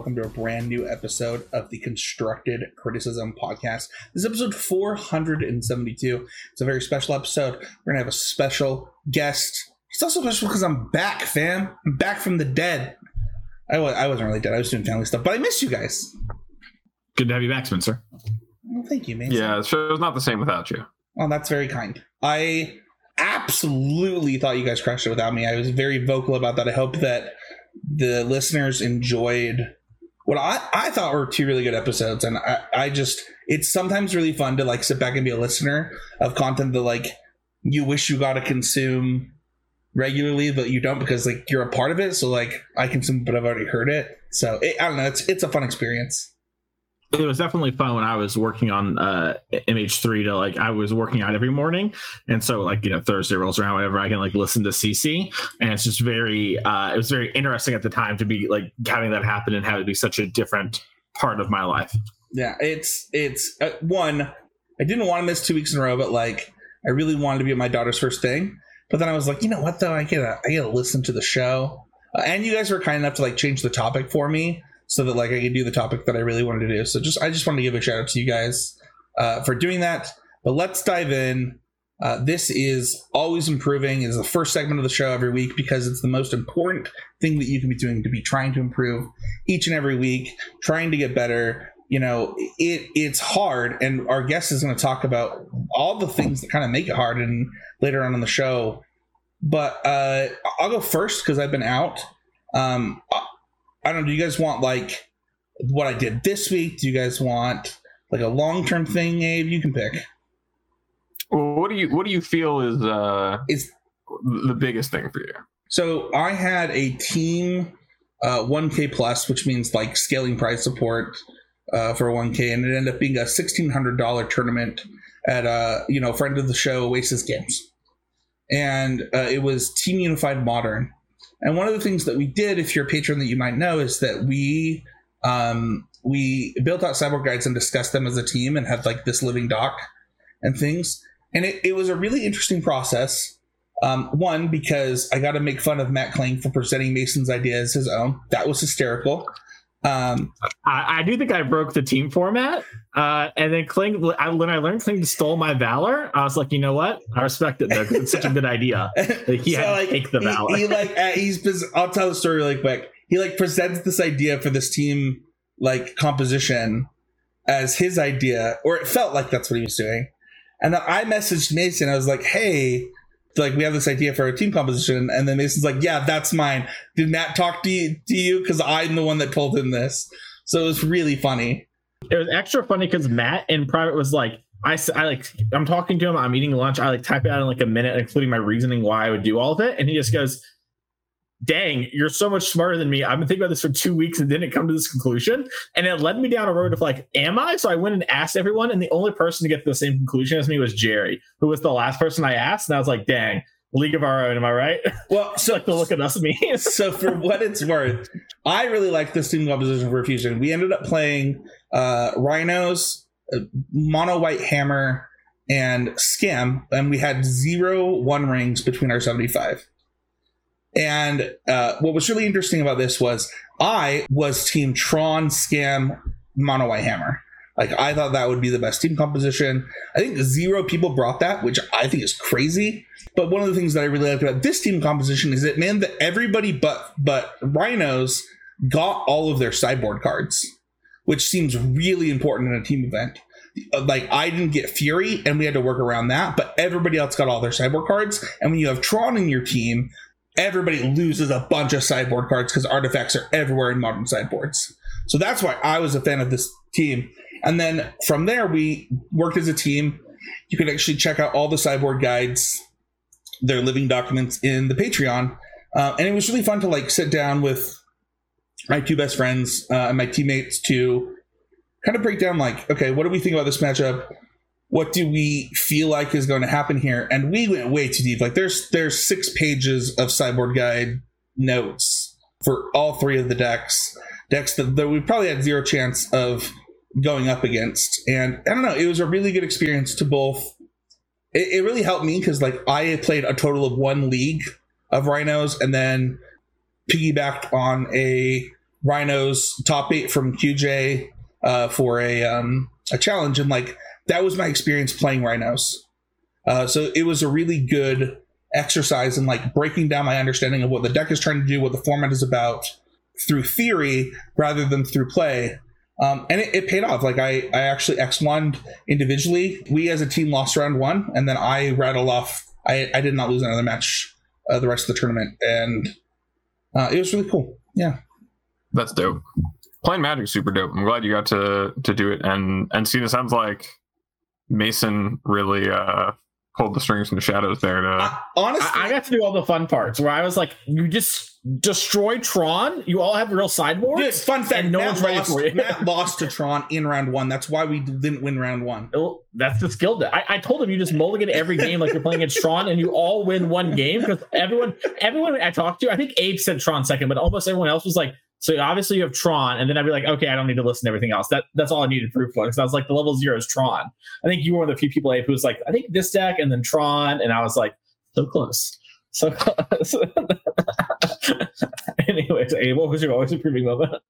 Hello, everyone, and welcome to a brand new episode of the Constructed Criticism Podcast. This is episode 472. It's a very special episode. We're going to have a special guest. It's also special because I'm back, fam. I'm back from the dead. I, was, I wasn't really dead. I was doing family stuff, but I miss you guys. Good to have you back, Spencer. Well, thank you, man. Yeah, the show's not the same without you. Well, that's very kind. I absolutely thought you guys crushed it without me. I was very vocal about that. I hope that the listeners enjoyed what I, I thought were two really good episodes. And I, I just, it's sometimes really fun to like sit back and be a listener of content that like you wish you got to consume regularly, but you don't because like you're a part of it. So like I consume, but I've already heard it. So it, I don't know. It's, it's a fun experience it was definitely fun when I was working on uh, MH3 to like I was working out every morning, and so like you know Thursday rolls around, whatever I can like listen to CC, and it's just very uh, it was very interesting at the time to be like having that happen and have it be such a different part of my life. Yeah, it's it's uh, one. I didn't want to miss two weeks in a row, but like I really wanted to be at my daughter's first thing. But then I was like, you know what though, I gotta I gotta listen to the show, uh, and you guys were kind enough to like change the topic for me so that like I could do the topic that I really wanted to do. So just I just wanted to give a shout out to you guys uh, for doing that. But let's dive in. Uh, this is always improving. is the first segment of the show every week because it's the most important thing that you can be doing to be trying to improve each and every week, trying to get better. You know, it it's hard, and our guest is going to talk about all the things that kind of make it hard, and later on in the show. But uh, I'll go first because I've been out. Um, I don't know. Do you guys want like what I did this week? Do you guys want like a long term thing, Abe? You can pick. Well, what do you what do you feel is uh is the biggest thing for you? So I had a team uh 1K plus, which means like scaling prize support uh, for 1K, and it ended up being a sixteen hundred dollar tournament at a you know friend of the show Oasis Games, and uh, it was Team Unified Modern and one of the things that we did, if you're a patron that you might know, is that we um, we built out sideboard guides and discussed them as a team and had like this living doc and things. And it, it was a really interesting process. Um, one, because I got to make fun of Matt Kling for presenting Mason's idea as his own. That was hysterical. Um, I, I, do think I broke the team format. Uh, and then Kling, I, when I learned Kling stole my valor, I was like, you know what? I respect it though because it's such a good idea. Like, he so, had like, to take the valor. He, he like uh, he's. I'll tell the story really quick. He like presents this idea for this team like composition as his idea, or it felt like that's what he was doing. And then I messaged Mason. I was like, hey like we have this idea for a team composition and then mason's like yeah that's mine. Did matt talk to you to you? Because i'm the one that told him this. So it was really funny. It was extra funny because matt in private was like I, I like i'm talking to him i'm eating lunch i like type it out in like a minute including my reasoning why i would do all of it and he just goes dang, you're so much smarter than me. I've been thinking about this for two weeks and didn't come to this conclusion. And it led me down a road of like, am I? So I went and asked everyone. And the only person to get to the same conclusion as me was Jerry, who was the last person I asked. And I was like, dang, league of our own. Am I right? Well, so like to look at us, me. so for what it's worth, I really like this team composition for Fusion. We ended up playing uh, Rhinos, uh, Mono White Hammer, and Scam, and we had zero one rings between our 75. And uh, what was really interesting about this was I was Team Tron Scam Mono White Hammer. Like I thought that would be the best team composition. I think zero people brought that, which I think is crazy. But one of the things that I really liked about this team composition is it meant that everybody but but Rhinos got all of their sideboard cards, which seems really important in a team event. Uh, like I didn't get Fury, and we had to work around that, but everybody else got all their sideboard cards. And when you have Tron in your team, everybody loses a bunch of sideboard cards because artifacts are everywhere in modern sideboards. So that's why I was a fan of this team. And then from there, we worked as a team. You can actually check out all the sideboard guides, their living documents in the Patreon. Uh, and it was really fun to like sit down with my two best friends uh, and my teammates to kind of break down like, okay, what do we think about this matchup? What do we feel like is going to happen here? And we went way too deep. Like there's there's six pages of sideboard guide notes for all three of the decks. Decks that, that we probably had zero chance of going up against. And I don't know, it was a really good experience to both. It, it really helped me because like I played a total of one league of rhinos and then piggybacked on a Rhinos top eight from QJ uh, for a um, a challenge, and like that was my experience playing Rhinos. Uh, so it was a really good exercise in like breaking down my understanding of what the deck is trying to do, what the format is about through theory rather than through play. Um, and it, it, paid off. Like I, I actually X1 individually. We as a team lost round one, and then I rattled off. I, I did not lose another match uh, the rest of the tournament, and uh, it was really cool. Yeah, that's dope. Playing Magic super dope. I'm glad you got to to do it, and and see. It sounds like Mason really uh, pulled the strings from the shadows there. To uh, honestly, I, I, got to do all the fun parts where I was like, "You just destroy Tron. You all have real sideboards." Dude, fun fact: no Matt one's ready lost, for you. Matt lost to Tron in round one. That's why we didn't win round one. Oh, that's the skill. I, I told him you just mulligan every game like you're playing against Tron, and you all win one game because everyone, everyone I talked to, I think Abe said Tron second, but almost everyone else was like, so obviously you have Tron, and then I'd be like, okay, I don't need to listen to everything else. That that's all I needed proof for. Because I was like, the level zero is Tron. I think you were one of the few people who was like, I think this deck and then Tron, and I was like, so close, so close. Anyways, Abe, what was your always improving moment?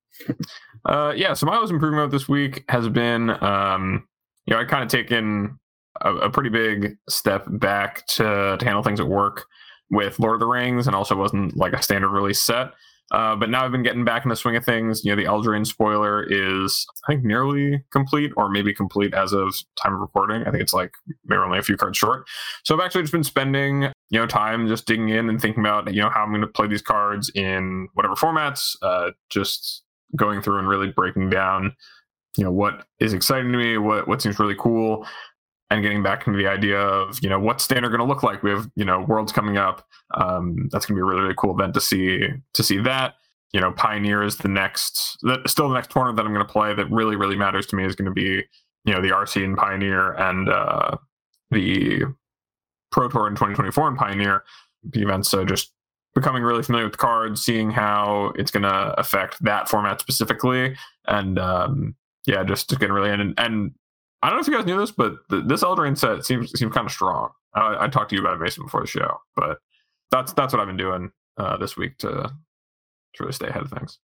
Uh, yeah, so my always improving moment this week has been, um, you know, I kind of taken a, a pretty big step back to to handle things at work with Lord of the Rings, and also wasn't like a standard release set. Uh, but now I've been getting back in the swing of things. You know, the Eldraine spoiler is, I think, nearly complete, or maybe complete as of time of recording. I think it's like maybe only a few cards short. So I've actually just been spending, you know, time just digging in and thinking about, you know, how I'm going to play these cards in whatever formats. Uh, just going through and really breaking down, you know, what is exciting to me, what what seems really cool, and getting back into the idea of you know what's standard going to look like. We have you know worlds coming up. Um, that's going to be a really really cool event to see to see that. You know, Pioneer is the next, the, still the next tournament that I'm going to play that really really matters to me is going to be you know the RC and Pioneer and uh, the Pro Tour in 2024 and Pioneer events. So just becoming really familiar with the cards, seeing how it's going to affect that format specifically, and um, yeah, just, just getting really in and, and I don't know if you guys knew this, but the, this Eldraine set seems seems kind of strong. I, I, talked to you about it, Mason, before the show, but that's that's what I've been doing uh, this week to to really stay ahead of things.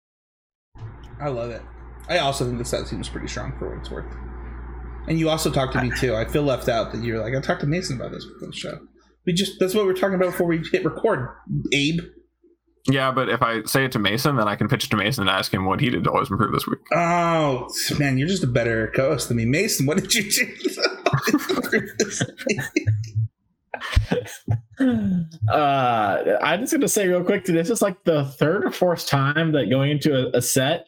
I love it. I also think the set seems pretty strong for what it's worth. And you also talked to me too. I feel left out that you're like I talked to Mason about this before the show. We just that's what we are talking about before we hit record, Abe. Yeah, but if I say it to Mason, then I can pitch it to Mason and ask him what he did to always improve this week. Oh man, you're just a better co-host than me, Mason. What did you do? uh, I'm just gonna say real quick. This is like the third or fourth time that going into a, a set,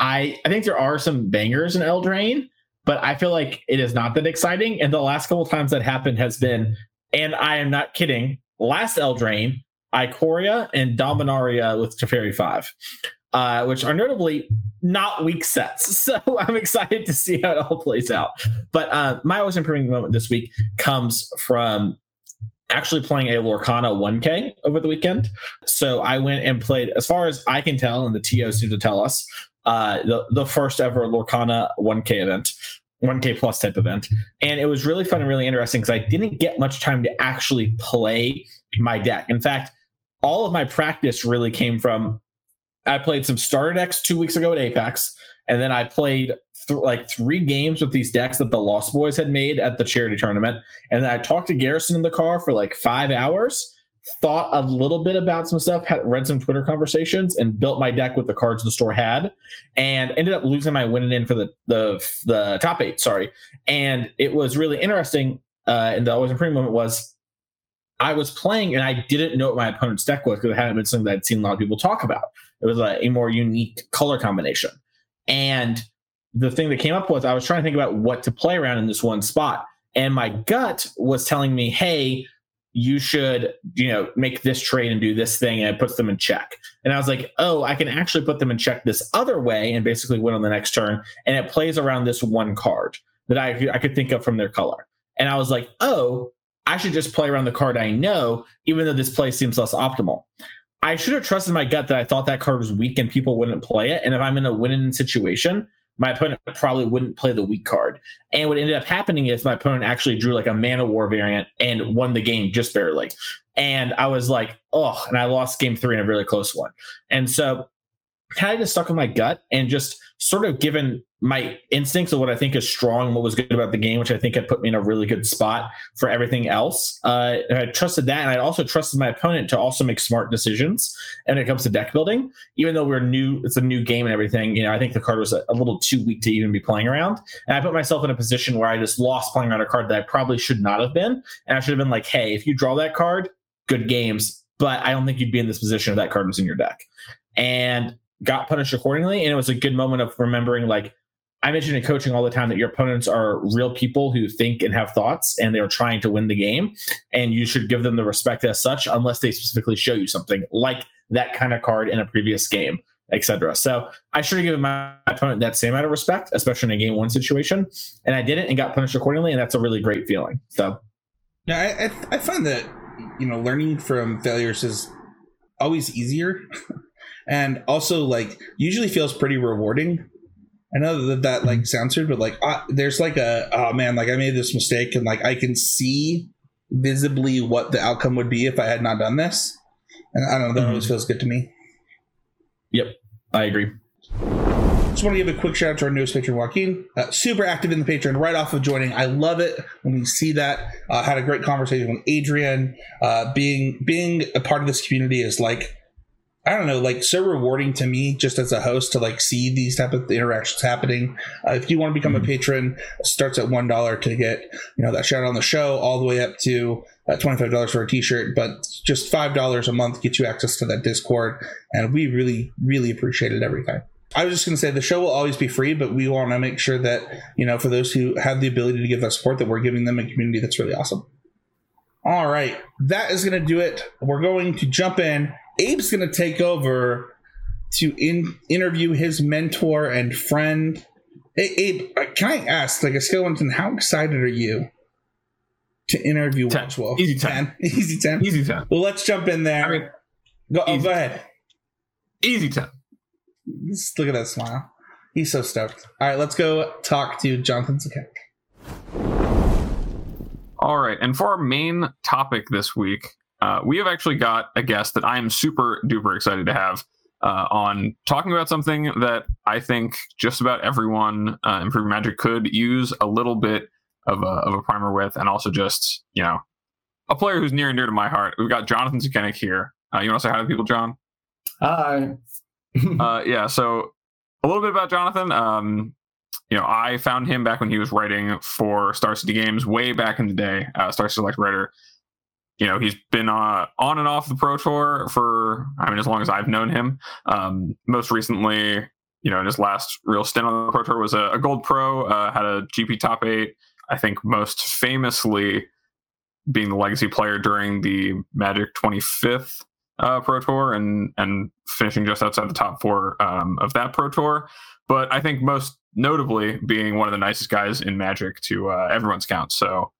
I I think there are some bangers in Eldraine, but I feel like it is not that exciting. And the last couple times that happened has been, and I am not kidding. Last Eldraine Ikoria and Dominaria with Teferi 5, uh, which are notably not weak sets. So I'm excited to see how it all plays out. But uh, my always improving moment this week comes from actually playing a Lorcana 1K over the weekend. So I went and played, as far as I can tell, and the TO seem to tell us, uh, the, the first ever Lorcana 1K event. 1K plus type event. And it was really fun and really interesting because I didn't get much time to actually play my deck. In fact, all of my practice really came from I played some starter decks two weeks ago at Apex, and then I played th- like three games with these decks that the Lost Boys had made at the charity tournament. And then I talked to Garrison in the car for like five hours, thought a little bit about some stuff, had read some Twitter conversations, and built my deck with the cards the store had, and ended up losing my winning in for the the the top eight. Sorry, and it was really interesting. Uh, and the always improving moment was I was playing and I didn't know what my opponent's deck was because it hadn't been something that I'd seen a lot of people talk about. It was a, a, more unique color combination. And the thing that came up was I was trying to think about what to play around in this one spot. And my gut was telling me, hey, you should, you know, make this trade and do this thing, and it puts them in check. And I was like, oh, I can actually put them in check this other way and basically win on the next turn. And it plays around this one card that I, I could think of from their color. And I was like, oh, I should just play around the card I know, even though this play seems less optimal. I should have trusted my gut that I thought that card was weak and people wouldn't play it. And if I'm in a winning situation, my opponent probably wouldn't play the weak card. And what ended up happening is my opponent actually drew like a Man of War variant and won the game just barely. And I was like, oh, and I lost game three in a really close one. And so kind of stuck with my gut and just sort of given my instincts of what I think is strong, what was good about the game, which I think had put me in a really good spot for everything else. Uh, I trusted that, and I also trusted my opponent to also make smart decisions. when it comes to deck building, even though we're new, it's a new game and everything. You know, I think the card was a, a little too weak to even be playing around, and I put myself in a position where I just lost playing around a card that I probably should not have been, and I should have been like, "Hey, if you draw that card, good games." But I don't think you'd be in this position if that card was in your deck. And got punished accordingly. And it was a good moment of remembering, like, I mentioned in coaching all the time that your opponents are real people who think and have thoughts and they're trying to win the game. And you should give them the respect as such, unless they specifically show you something like that kind of card in a previous game, etc. So I should have given my opponent that same amount of respect, especially in a game one situation. And I didn't and got punished accordingly. And that's a really great feeling. So, yeah, I, I, I find that, you know, learning from failures is always easier. and also like usually feels pretty rewarding. I know that that like sounds weird, but like uh, there's like a oh man, like I made this mistake, and like I can see visibly what the outcome would be if I had not done this, and I don't know that mm-hmm. always feels good to me. Yep, I agree. Just want to give a quick shout out to our newest patron, Joaquin. Uh, super active in the Patreon right off of joining. I love it when we see that. Uh, had a great conversation with Adrian. Uh, being being a part of this community is like I don't know, like so rewarding to me just as a host to like see these type of interactions happening. Uh, if you want to become mm-hmm. a patron, starts at one dollar to get you know that shout out on the show, all the way up to uh, twenty five dollars for a t shirt. But just five dollars a month gets you access to that Discord, and we really really appreciate it every time. I was just going to say the show will always be free, but we want to make sure that you know for those who have the ability to give that support, that we're giving them a community that's really awesome. All right, that is going to do it. We're going to jump in Abe's going to take over to in, interview his mentor and friend. Hey, Abe, uh, can I ask, like a skeleton, how excited are you to interview 10. Wolf? Easy 10. 10. Easy 10? Easy 10. Well, let's jump in there. I mean, go, oh, go ahead. Easy 10. Just look at that smile. He's so stoked. All right, let's go talk to Jonathan Sukenik. All right, and for our main topic this week, uh, we have actually got a guest that I am super duper excited to have uh, on talking about something that I think just about everyone uh, improving magic could use a little bit of a, of a primer with, and also just you know a player who's near and dear to my heart. We've got Jonathan Sukenik here. Uh, you want to say hi to people, John? Hi. uh, yeah. So a little bit about Jonathan. Um, you know, I found him back when he was writing for Star City Games way back in the day, uh, Star Select writer you know he's been uh, on and off the pro tour for i mean as long as i've known him. Um, most recently you know in his last real stint on the pro tour was a, a gold pro uh, had a gp top eight. I think most famously being the legacy player during the magic 25th uh, pro tour and and finishing just outside the top four um, of that pro tour. But i think most notably being one of the nicest guys in magic to uh, everyone's count. So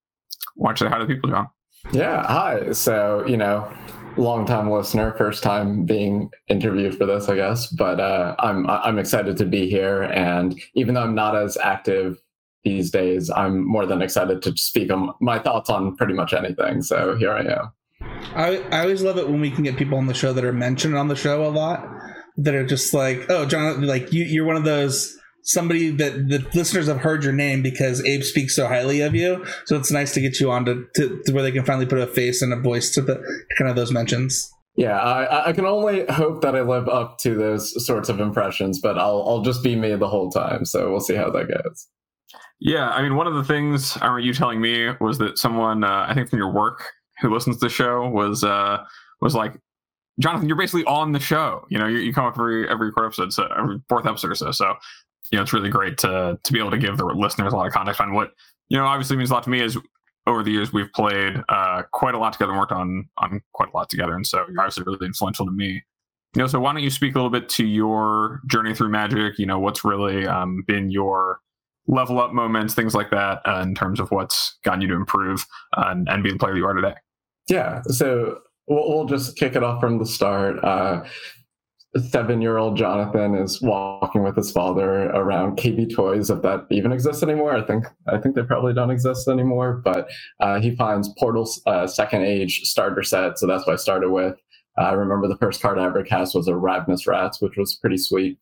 watch that how do people john yeah, hi. So, you know, long time listener, first time being interviewed for this, I guess. But uh, I'm I'm excited to be here, and even though I'm not as active these days, I'm more than excited to speak on my thoughts on pretty much anything. So here I am. I I always love it when we can get people on the show that are mentioned on the show a lot, that are just like, oh, John, like you you're one of those somebody that the listeners have heard your name because Abe speaks so highly of you. So it's nice to get you on to, to, to where they can finally put a face and a voice to the kind of those mentions. Yeah, I, I can only hope that I live up to those sorts of impressions, but I'll I'll just be me the whole time. So we'll see how that goes. Yeah, I mean, one of the things I remember you telling me was that someone, uh, I think from your work, who listens to the show was uh, was like, Jonathan, you're basically on the show. You know, you, you come up every every fourth episode, so every fourth episode or so. So you know, it's really great to to be able to give the listeners a lot of context on what you know. Obviously, means a lot to me. Is over the years we've played uh, quite a lot together, and worked on on quite a lot together, and so you're obviously really influential to me. You know, so why don't you speak a little bit to your journey through Magic? You know, what's really um, been your level up moments, things like that, uh, in terms of what's gotten you to improve uh, and, and be the player you are today. Yeah. So we'll, we'll just kick it off from the start. Uh, seven year old Jonathan is walking with his father around KB Toys, if that even exists anymore. I think I think they probably don't exist anymore. But uh, he finds Portal's uh, second age starter set, so that's what I started with. Uh, I remember the first card I ever cast was a Ravenous Rats, which was pretty sweet.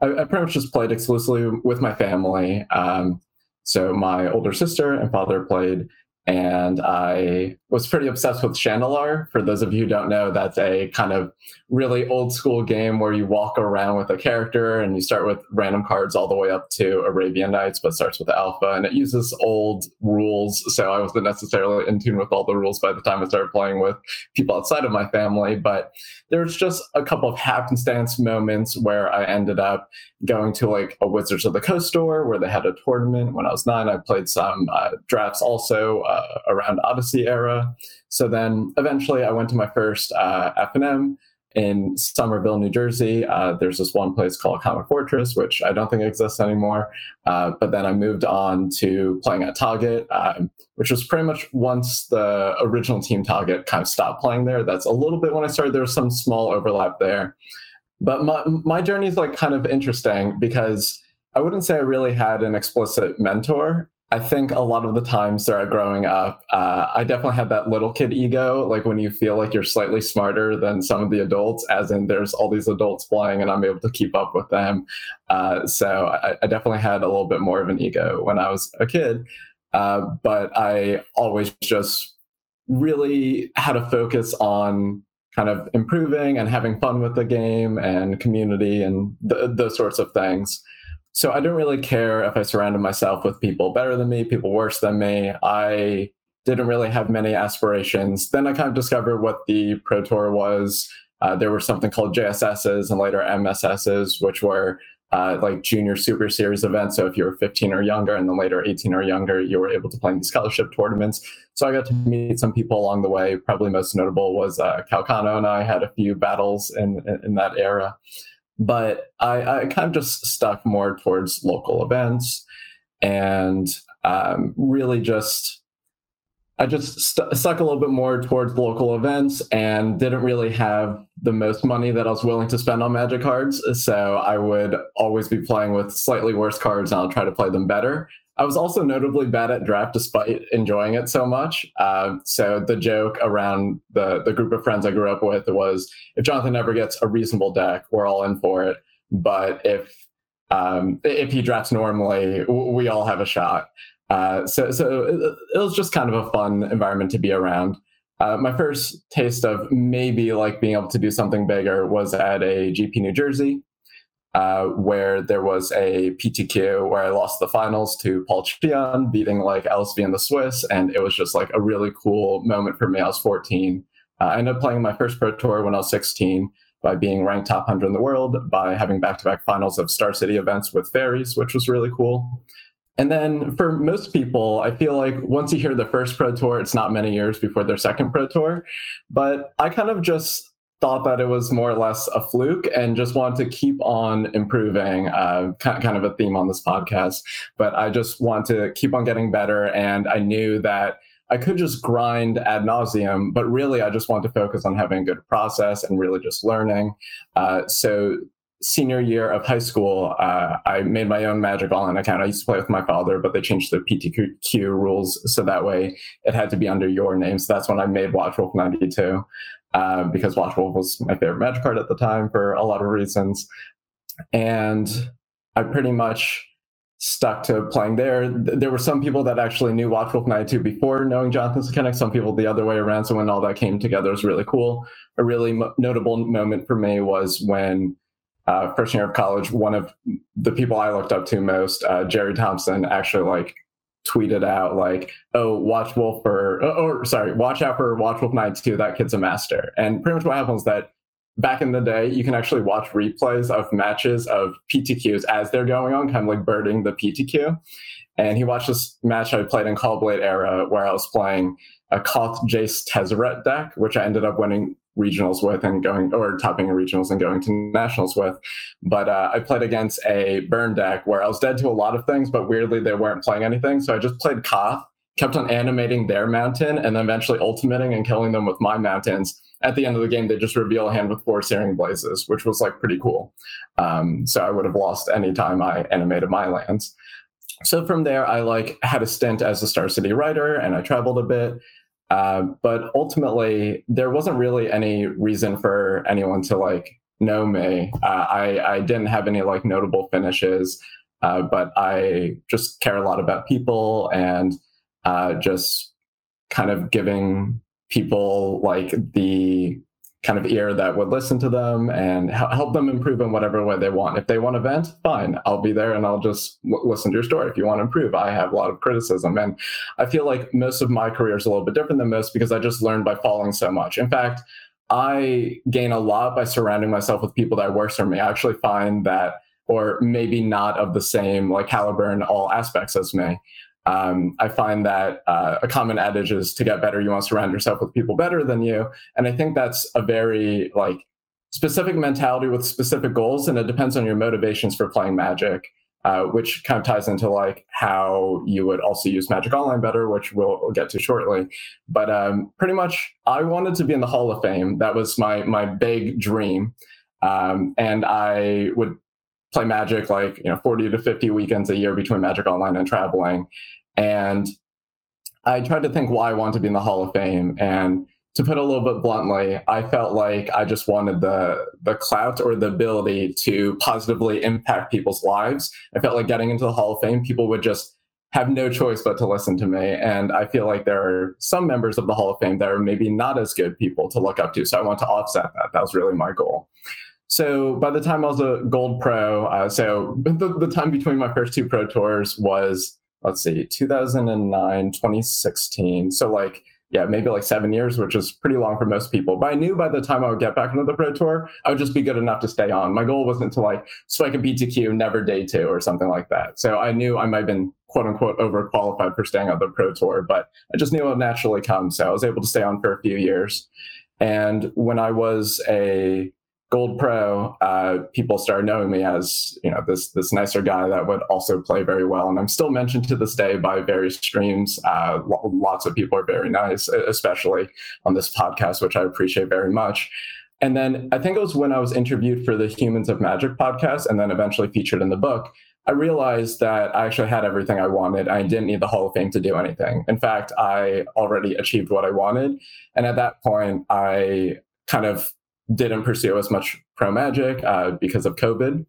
I, I pretty much just played exclusively with my family. Um, so my older sister and father played and I was pretty obsessed with Shandalar. For those of you who don't know, that's a kind of really old school game where you walk around with a character and you start with random cards all the way up to Arabian Nights, but starts with alpha and it uses old rules. So I wasn't necessarily in tune with all the rules by the time I started playing with people outside of my family. But there's just a couple of happenstance moments where I ended up going to like a Wizards of the Coast store where they had a tournament. When I was nine, I played some uh, drafts also uh, around Odyssey era. So then eventually I went to my first uh, FNM in Somerville, New Jersey. Uh, there's this one place called Comic Fortress, which I don't think exists anymore. Uh, but then I moved on to playing at Target, um, which was pretty much once the original Team Target kind of stopped playing there. That's a little bit when I started. There was some small overlap there. But my, my journey is like kind of interesting because I wouldn't say I really had an explicit mentor. I think a lot of the times throughout growing up, uh, I definitely had that little kid ego, like when you feel like you're slightly smarter than some of the adults, as in there's all these adults playing and I'm able to keep up with them. Uh, so I, I, definitely had a little bit more of an ego when I was a kid. Uh, but I always just really had a focus on kind of improving and having fun with the game and community and th- those sorts of things. So I didn't really care if I surrounded myself with people better than me, people worse than me. I didn't really have many aspirations. Then I kind of discovered what the Pro Tour was. Uh, there were something called JSSs and later MSSs, which were uh, like junior super series events. So if you were 15 or younger and then later 18 or younger, you were able to play in these scholarship tournaments. So I got to meet some people along the way. Probably most notable was uh, Calcano and I had a few battles in, in, in that era. But I, I, kind of just stuck more towards local events and um, really just I just st- stuck a little bit more towards local events and didn't really have the most money that I was willing to spend on Magic cards. So I would always be playing with slightly worse cards and I'll try to play them better. I was also notably bad at draft despite enjoying it so much. Uh, so the joke around the, the group of friends I grew up with was if Jonathan ever gets a reasonable deck, we're all in for it. But if um, if he drafts normally, we all have a shot. Uh, so so it, it, was just kind of a fun environment to be around. Uh, my first taste of maybe like being able to do something bigger was at a GP New Jersey, uh, where there was a PTQ where I lost the finals to Paul Cheon, beating like LSV and the Swiss, and it was just like a really cool moment for me. I was 14. Uh, I ended up playing my first pro tour when I was 16 by being ranked top 100 in the world, by having back-to-back finals of Star City events with fairies, which was really cool. And then for most people, I feel like once you hear the first Pro Tour, it's not many years before their second Pro Tour. But I kind of just thought that it was more or less a fluke and just wanted to keep on improving uh, kind of a theme on this podcast but i just want to keep on getting better and i knew that i could just grind ad nauseum but really i just want to focus on having a good process and really just learning uh, so senior year of high school, uh, I made my own Magic Online account. I used to play with my father, but they changed the PTQ rules so that way it had to be under your name. So that's when I made Watchwolf 92 uh, because Watchwolf was my favorite Magic card at the time for a lot of reasons. And I pretty much stuck to playing there. There were some people that actually knew Watchwolf 92 before knowing Jonathan Sukenik, some people the other way around. So when all that came together, it was really cool. A really mo- notable moment for me was when uh, first year of college, one of the people I looked up to most, uh, Jerry Thompson, actually like tweeted out like, "Oh, watch Wolf for, or, or sorry, watch out for Watchwolf 92. That kid's a master." And pretty much what happens is that back in the day, you can actually watch replays of matches of PTQs as they're going on, kind of like birding the PTQ. And he watched this match I played in Caw-Blade era where I was playing a Koth Jace Tezzeret deck, which I ended up winning regionals with and going or topping in regionals and going to nationals with. But uh, I played against a burn deck where I was dead to a lot of things, but weirdly they weren't playing anything. So I just played Koth, kept on animating their mountain, and then eventually ultimating and killing them with my mountains. At the end of the game, they just reveal a hand with four Searing Blazes, which was like pretty cool. Um, so I would have lost any time I animated my lands. So from there, I like had a stint as a Star City writer, and I traveled a bit. Uh, but ultimately, there wasn't really any reason for anyone to like know me. Uh, I I didn't have any like notable finishes, uh, but I just care a lot about people and uh, just kind of giving people like the kind of ear that would listen to them and help them improve in whatever way they want. If they want to vent, fine, I'll be there and I'll just w- listen to your story. If you want to improve, I have a lot of criticism. And I feel like most of my career is a little bit different than most because I just learned by falling so much. In fact, I gain a lot by surrounding myself with people that work for me. I actually find that, or maybe not of the same like caliber in all aspects as me um, I find that uh, a common adage is to get better, you want to surround yourself with people better than you. And I think that's a very like specific mentality with specific goals, and it depends on your motivations for playing Magic, uh, which kind of ties into like how you would also use Magic Online better, which we'll, we'll get to shortly. But um, pretty much, I wanted to be in the Hall of Fame. That was my my big dream, um, and I would play Magic like you know 40 to 50 weekends a year between Magic Online and traveling. And I tried to think why I want to be in the Hall of Fame. And to put it a little bit bluntly, I felt like I just wanted the the clout or the ability to positively impact people's lives. I felt like getting into the Hall of Fame, people would just have no choice but to listen to me. And I feel like there are some members of the Hall of Fame that are maybe not as good people to look up to. So I want to offset that. That was really my goal. So by the time I was a gold pro, uh, so the, the time between my first two pro tours was, let's see, 2009, 2016. So like, yeah, maybe like seven years, which is pretty long for most people. But I knew by the time I would get back into the pro tour, I would just be good enough to stay on. My goal wasn't to like spike a PTQ, never day two or something like that. So I knew I might have been quote unquote overqualified for staying on the pro tour, but I just knew it would naturally come. So I was able to stay on for a few years. And when I was a Gold Pro, uh, people started knowing me as you know this this nicer guy that would also play very well, and I'm still mentioned to this day by various streams. Uh, lots of people are very nice, especially on this podcast, which I appreciate very much. And then I think it was when I was interviewed for the Humans of Magic podcast, and then eventually featured in the book. I realized that I actually had everything I wanted. I didn't need the Hall of Fame to do anything. In fact, I already achieved what I wanted, and at that point, I kind of didn't pursue as much pro magic uh, because of COVID,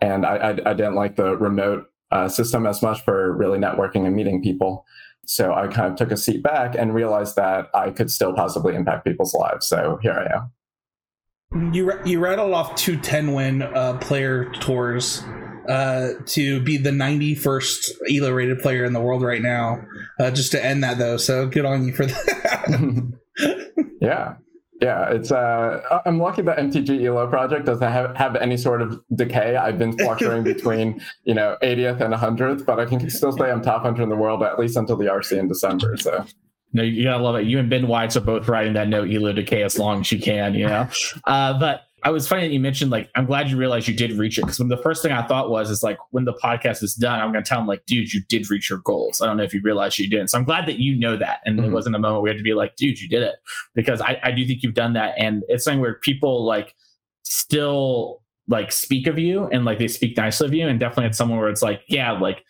and I, I, I didn't like the remote uh, system as much for really networking and meeting people. So I kind of took a seat back and realized that I could still possibly impact people's lives. So here I am. You you rattled off two 10 win uh, player tours uh, to be the 91st ELO rated player in the world right now. Uh, just to end that though, so good on you for that. yeah, yeah, it's uh I'm lucky that MTG ELO project doesn't have, have any sort of decay. I've been fluctuating between, you know, 80th and 100th, but I can still say I'm top 100 in the world at least until the RC in December. So no, you gotta love it. You and Ben Weitz are both riding that no Elo decay as long as you can, you know. Uh, but I was funny that you mentioned like I'm glad you realized you did reach it because when the first thing I thought was is like when the podcast is done, I'm gonna tell them like, dude, you did reach your goals. I don't know if you realized you didn't. So I'm glad that you know that, and mm-hmm. it wasn't a moment where you had to be like, dude, you did it because I, I do think you've done that, and it's something where people like still like speak of you and like they speak nicely of you, and definitely it's someone where it's like, yeah, like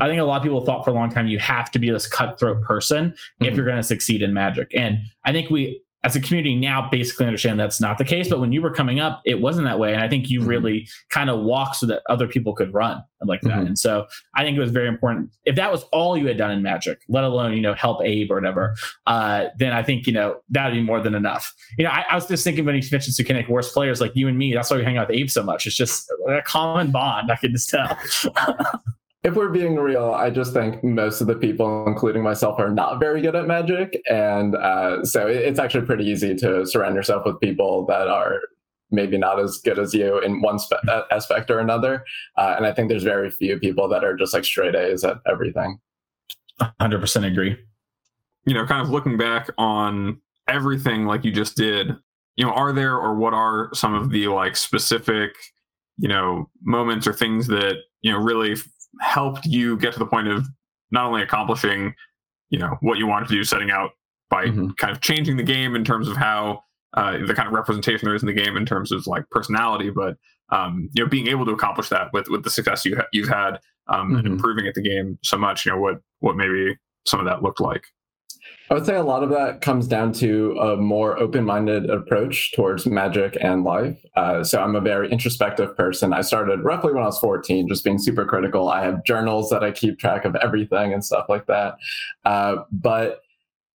I think a lot of people thought for a long time you have to be this cutthroat person mm-hmm. if you're going to succeed in magic. And I think we as a community now basically understand that's not the case. But when you were coming up, it wasn't that way. And I think you mm-hmm. really kind of walked so that other people could run like that. Mm-hmm. And so I think it was very important. If that was all you had done in Magic, let alone, you know, help Abe or whatever, uh, then I think, you know, that'd be more than enough. You know, I, I was just thinking when you mentioned to connect worst players like you and me, that's why we hang out with Abe so much. It's just a common bond, I can just tell. if we're being real, I just think most of the people, including myself, are not very good at magic. And uh, so it's actually pretty easy to surround yourself with people that are maybe not as good as you in one spe- aspect or another. Uh, and I think there's very few people that are just like straight A's at everything. 100% agree. You know, kind of looking back on everything like you just did, you know, are there or what are some of the like specific, you know, moments or things that, you know, really helped you get to the point of not only accomplishing, you know, what you wanted to do, setting out by mm-hmm. kind of changing the game in terms of how uh, the kind of representation there is in the game in terms of like personality, but um, you know, being able to accomplish that with with the success you ha- you've had um, mm-hmm. and improving at the game so much. You know, what what maybe some of that looked like. I would say a lot of that comes down to a more open minded approach towards magic and life. Uh, so I'm a very introspective person. I started roughly when I was 14, just being super critical. I have journals that I keep track of everything and stuff like that. Uh, but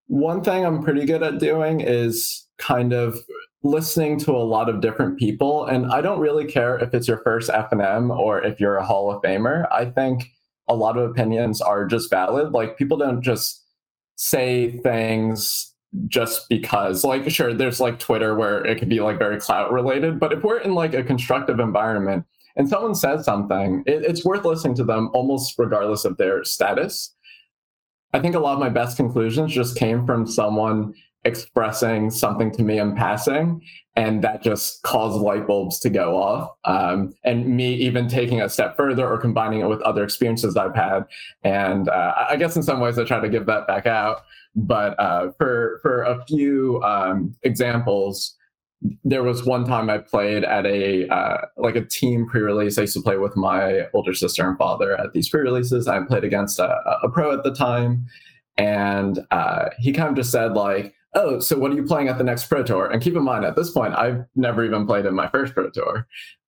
one thing I'm pretty good at doing is kind of listening to a lot of different people. And I don't really care if it's your first FNM or if you're a Hall of Famer. I think a lot of opinions are just valid. Like people don't just say things just because like sure there's like twitter where it could be like very clout related but if we're in like a constructive environment and someone says something it, it's worth listening to them almost regardless of their status. I think a lot of my best conclusions just came from someone expressing something to me in passing and that just caused light bulbs to go off. Um, and me even taking a step further or combining it with other experiences i've had. And uh, i guess in some ways i try to give that back out. But uh, for for a few um, examples there was one time i played at a uh, like a team pre-release. I used to play with my older sister and father at these pre-releases. I played against a, a pro at the time. And uh, he kind of just said like oh, so what are you playing at the next Pro Tour? And keep in mind, at this point, I've never even played in my first Pro Tour.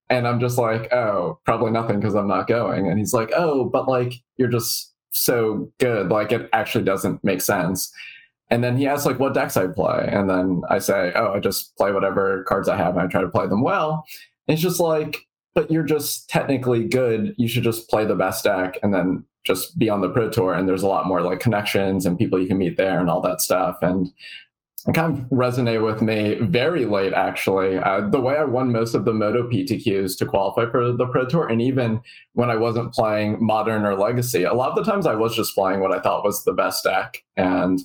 And I'm just like, oh, probably nothing because I'm not going. And he's like, oh, but like, you're just so good. Like, it actually doesn't make sense. And then he asks, like, what decks I play. And then I say, oh, I just play whatever cards I have and I try to play them well. And it's just like, but you're just technically good. You should just play the best deck and then just be on the pro tour and there's a lot more like connections and people you can meet there and all that stuff and kind of resonate with me very late, actually. Uh, the way I won most of the Moto PTQs to qualify for the Pro Tour, and even when I wasn't playing Modern or Legacy, a lot of the times I was just playing what I thought was the best deck and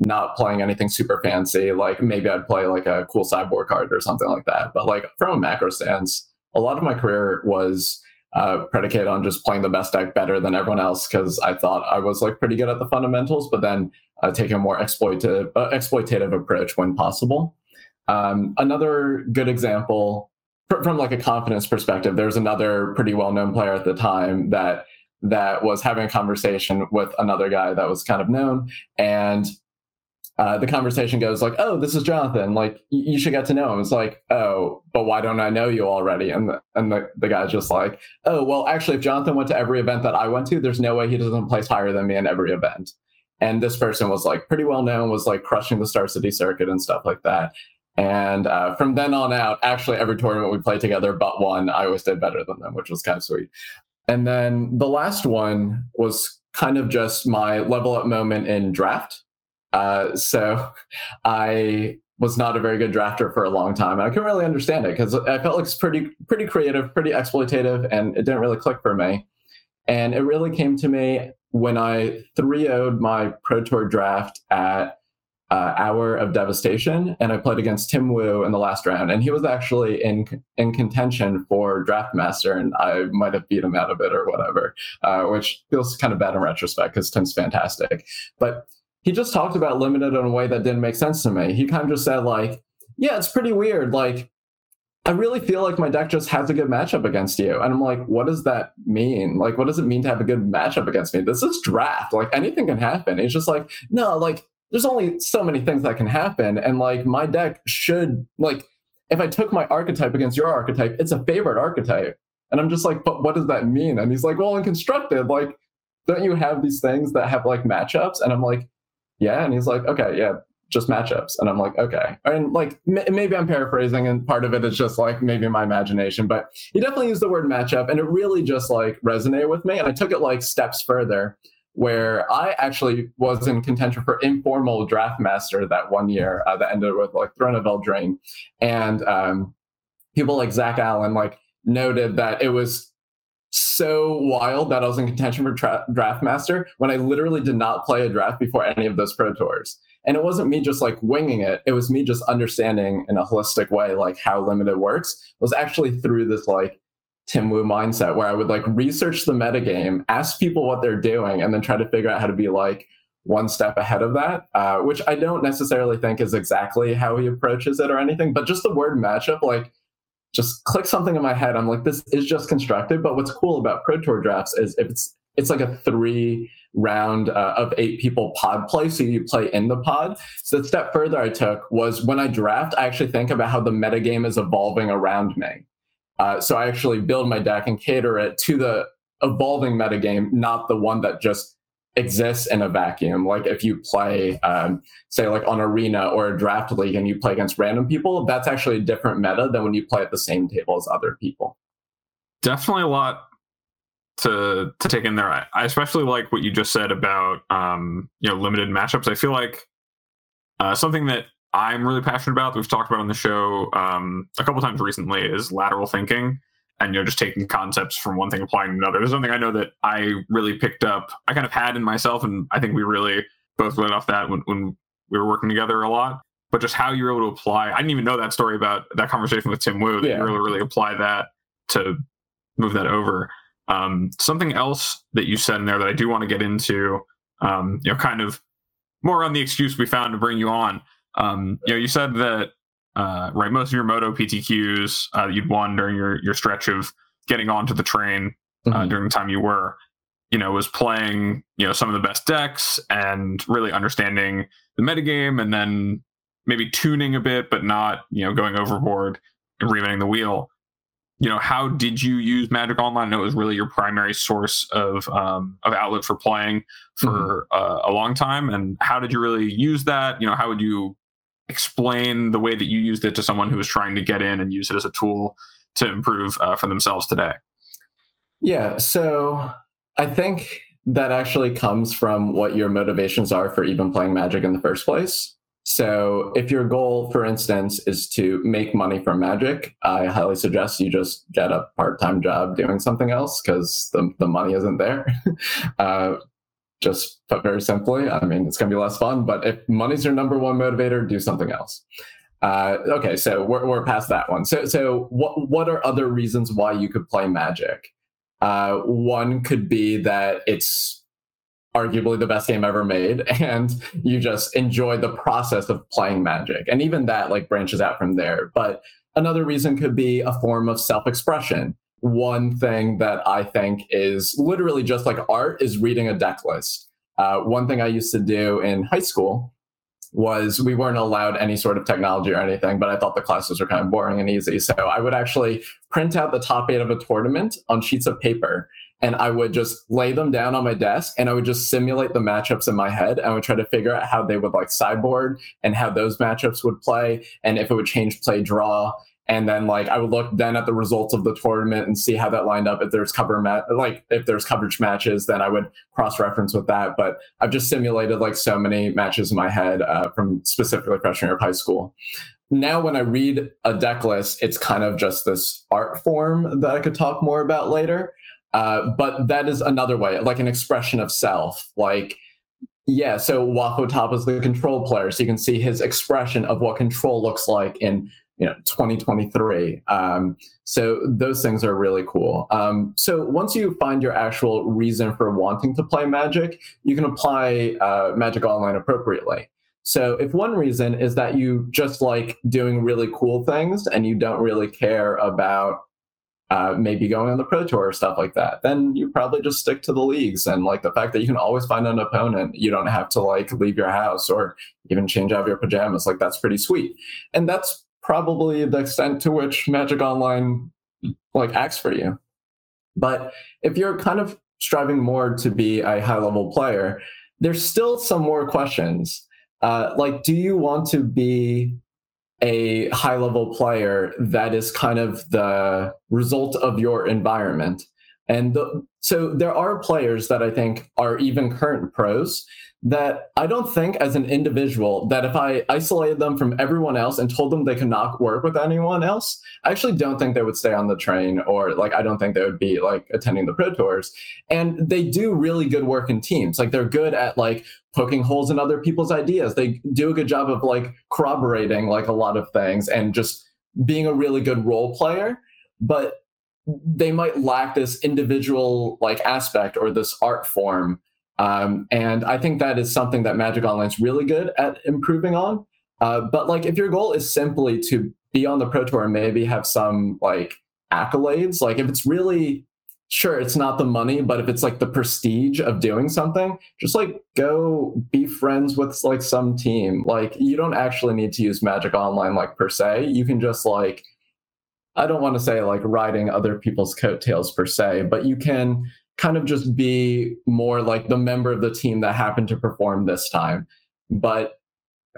not playing anything super fancy. Like maybe I'd play like a cool sideboard card or something like that. But like from a macro stance, a lot of my career was uh, predicated on just playing the best deck better than everyone else because I thought I was like pretty good at the fundamentals, but then uh, take a more exploitative, uh, exploitative approach when possible. Um, another good example fr- from like a confidence perspective, there's another pretty well-known player at the time that that was having a conversation with another guy that was kind of known, and uh, the conversation goes like, "Oh, this is Jonathan. Like, you should get to know him." It's like, "Oh, but why don't I know you already?" And the, and the, the guy's just like, "Oh, well, actually, if Jonathan went to every event that I went to, there's no way he doesn't place higher than me in every event." And this person was like pretty well known, was like crushing the Star City circuit and stuff like that. And uh, from then on out, actually, every tournament we played together but one, I always did better than them, which was kind of sweet. And then the last one was kind of just my level up moment in draft. Uh, so I was not a very good drafter for a long time. I couldn't really understand it because I felt like it's pretty pretty creative, pretty exploitative, and it didn't really click for me. And it really came to me when I 3 0'd my Pro Tour draft at uh, Hour of Devastation, and I played against Tim Wu in the last round, and he was actually in in contention for Draft Master, and I might have beat him out of it or whatever, uh, which feels kind of bad in retrospect because Tim's fantastic. But he just talked about limited in a way that didn't make sense to me. He kind of just said like, "Yeah, it's pretty weird. Like, I really feel like my deck just has a good matchup against you. And I'm like, what does that mean? Like, what does it mean to have a good matchup against me? This is draft. Like, anything can happen. It's just like, no, like, there's only so many things that can happen. And like, my deck should, like, if I took my archetype against your archetype, it's a favorite archetype. And I'm just like, but what does that mean? And he's like, well, in constructed, like, don't you have these things that have like matchups? And I'm like, yeah. And he's like, okay, yeah, just matchups. And I'm like, okay. And like, m- maybe I'm paraphrasing, and part of it is just like maybe my imagination, but he definitely used the word matchup, and it really just like resonated with me. And I took it like steps further, where I actually was in contention for informal draft master that one year uh, that ended with like Throne of Eldraine. And um, people like Zach Allen like noted that it was so wild that I was in contention for tra- draft master when I literally did not play a draft before any of those pro tours. And it wasn't me just like winging it. It was me just understanding in a holistic way, like how limited works it was actually through this like Tim Wu mindset where I would like research the metagame, ask people what they're doing, and then try to figure out how to be like one step ahead of that, uh, which I don't necessarily think is exactly how he approaches it or anything, but just the word matchup, like just click something in my head. I'm like, this is just constructed. But what's cool about Pro Tour drafts is it's it's like a three round uh, of eight people pod play. So you play in the pod. So the step further I took was when I draft, I actually think about how the metagame is evolving around me. Uh, so I actually build my deck and cater it to the evolving metagame, not the one that just exists in a vacuum. Like if you play, um, say, like on Arena or a draft league and you play against random people, that's actually a different meta than when you play at the same table as other people. Definitely a lot to to take in there. I, I especially like what you just said about um, you know limited matchups. I feel like uh, something that I'm really passionate about that we've talked about on the show um, a couple times recently is lateral thinking and you know just taking concepts from one thing applying to another. There's something I know that I really picked up. I kind of had in myself, and I think we really both went off that when, when we were working together a lot. But just how you were able to apply, I didn't even know that story about that conversation with Tim Wu. That Yeah. you really really apply that to move that over. Um, something else that you said in there that I do want to get into, um, you know, kind of more on the excuse we found to bring you on. Um, you know, you said that uh, right most of your moto PTQs uh, that you'd won during your your stretch of getting onto the train uh, Mhm. during the time you were, you know, was playing you know some of the best decks and really understanding the metagame, and then maybe tuning a bit, but not you know going overboard and reinventing the wheel. You know how did you use magic online? I know it was really your primary source of um, of outlet for playing for uh, a long time and how did you really use that? You know how would you explain the way that you used it to someone who was trying to get in and use it as a tool to improve uh, for themselves today Yeah, so I think that actually comes from what your motivations are for even playing Magic in the first place. So, if your goal, for instance, is to make money from Magic, I highly suggest you just get a part time job doing something else because the, the money isn't there. uh, just put very simply, I mean, it's going to be less fun, but if money's your number one motivator, do something else. Uh, okay, so we're, we're past that one. So, so what, what are other reasons why you could play Magic? Uh, one could be that it's arguably the best game ever made, and you just enjoy the process of playing Magic. And even that like branches out from there. But another reason could be a form of self-expression. One thing that I think is literally just like art is reading a deck list. Uh, one thing I used to do in high school was we weren't allowed any sort of technology or anything, but I thought the classes were kind of boring and easy. So I would actually print out the top eight of a tournament on sheets of paper and I would just lay them down on my desk and I would just simulate the matchups in my head. and I would try to figure out how they would like sideboard and how those matchups would play and if it would change play draw. And then like I would look then at the results of the tournament and see how that lined up. If there's cover mat like if there's coverage matches, then I would cross reference with that. But I've just simulated like so many matches in my head uh, from specifically freshman year of high school. Now, when I read a deck list, it's kind of just this art form that I could talk more about later. Uh, but that is another way, like an expression of self. Like, yeah, so Wafo-Tapa is the control player, so you can see his expression of what control looks like in you know 2023. Um, so those things are really cool. Um, so once you find your actual reason for wanting to play Magic, you can apply uh, Magic Online appropriately. So if one reason is that you just like doing really cool things and you don't really care about uh, maybe going on the pro tour or stuff like that, then you probably just stick to the leagues and like the fact that you can always find an opponent. You don't have to like leave your house or even change out of your pajamas. Like that's pretty sweet. And that's probably the extent to which Magic Online like acts for you. But if you're kind of striving more to be a high level player, there's still some more questions. Uh, like, do you want to be a high level player that is kind of the result of your environment? And the, so there are players that I think are even current pros that I don't think as an individual that if I isolated them from everyone else and told them they could not work with anyone else, I actually don't think they would stay on the train or like I don't think they would be like attending the pro tours. And they do really good work in teams. Like they're good at like poking holes in other people's ideas. They do a good job of like corroborating like a lot of things and just being a really good role player. But they might lack this individual like aspect or this art form um, and I think that is something that Magic Online is really good at improving on. Uh, but like, if your goal is simply to be on the Pro Tour and maybe have some like accolades, like if it's really sure it's not the money but if it's like the prestige of doing something just like go be friends with like some team like you don't actually need to use magic online like per se you can just like i don't want to say like riding other people's coattails per se but you can kind of just be more like the member of the team that happened to perform this time but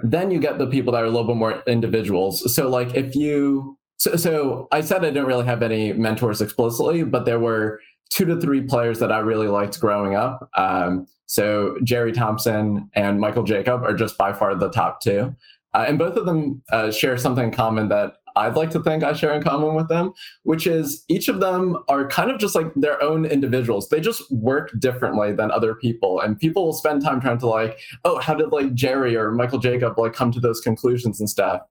then you get the people that are a little bit more individuals so like if you so, so I said I didn't really have any mentors explicitly, but there were two to three players that I really liked growing up. Um, so Gerry Thompson and Michael Jacob are just by far the top two. Uh, and both of them uh, share something in common that I'd like to think I share in common with them, which is each of them are kind of just like their own individuals. They just work differently than other people. And people will spend time trying to like, oh, how did like Gerry or Michael Jacob like come to those conclusions and stuff?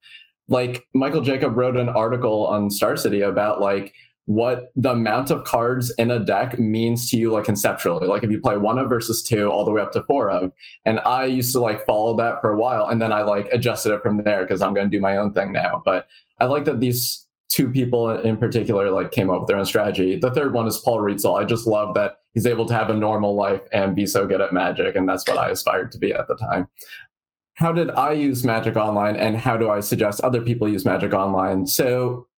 like Michael Jacob wrote an article on Star City about like what the amount of cards in a deck means to you like conceptually like if you play one of versus two all the way up to four of and i used to like follow that for a while and then i like adjusted it from there because i'm going to do my own thing now but i like that these two people in particular like came up with their own strategy the third one is paul Rietzl. i just love that he's able to have a normal life and be so good at magic and that's what i aspired to be at the time how did I use Magic Online and how do I suggest other people use Magic Online? So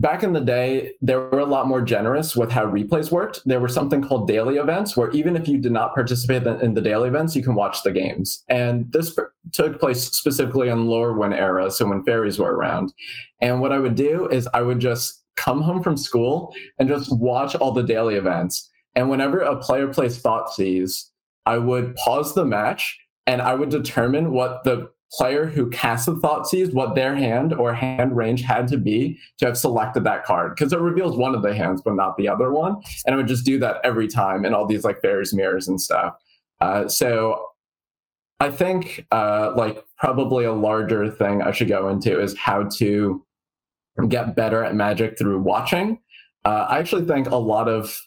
back in the day, they were a lot more generous with how replays worked. There were something called daily events where even if you did not participate in the daily events, you can watch the games. And this took place specifically in lower Lorwyn era, so when fairies were around. And what I would do is I would just come home from school and just watch all the daily events. And whenever a player plays thought Thoughtseize, I would pause the match and I would determine what the player who cast the Thoughtseize, what their hand or hand range had to be to have selected that card. Because it reveals one of the hands, but not the other one. And I would just do that every time in all these like Fairies mirrors and stuff. Uh, so I think uh, like probably a larger thing I should go into is how to get better at magic through watching. Uh, I actually think a lot of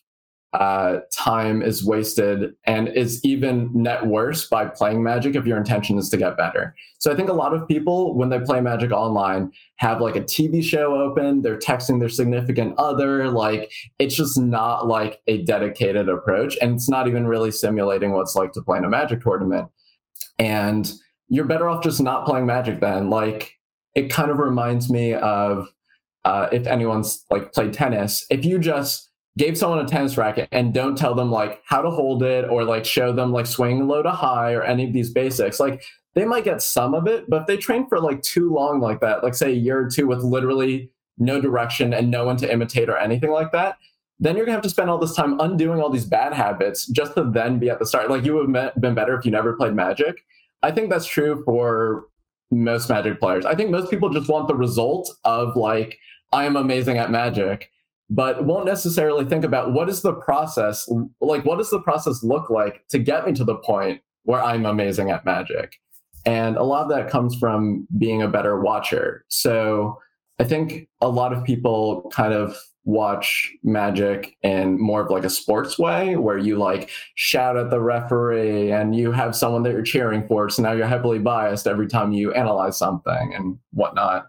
uh, time is wasted and is even net worse by playing Magic if your intention is to get better. So I think a lot of people, when they play Magic online, have like a TV show open, they're texting their significant other. Like it's just not like a dedicated approach. And it's not even really simulating what it's like to play in a Magic tournament. And you're better off just not playing Magic then. Like it kind of reminds me of uh, if anyone's like played tennis, if you just gave someone a tennis racket and don't tell them like how to hold it or like show them like swing low to high or any of these basics. Like they might get some of it but if they train for like too long like that like say a year or two with literally no direction and no one to imitate or anything like that then you're gonna have to spend all this time undoing all these bad habits just to then be at the start. Like you would have been better if you never played magic. I think that's true for most magic players. I think most people just want the result of like i am amazing at magic but won't necessarily think about what is the process like what does the process look like to get me to the point where i'm amazing at magic? And a lot of that comes from being a better watcher. So i think a lot of people kind of watch magic in more of like a sports way where you like shout at the referee and you have someone that you're cheering for so now you're heavily biased every time you analyze something and whatnot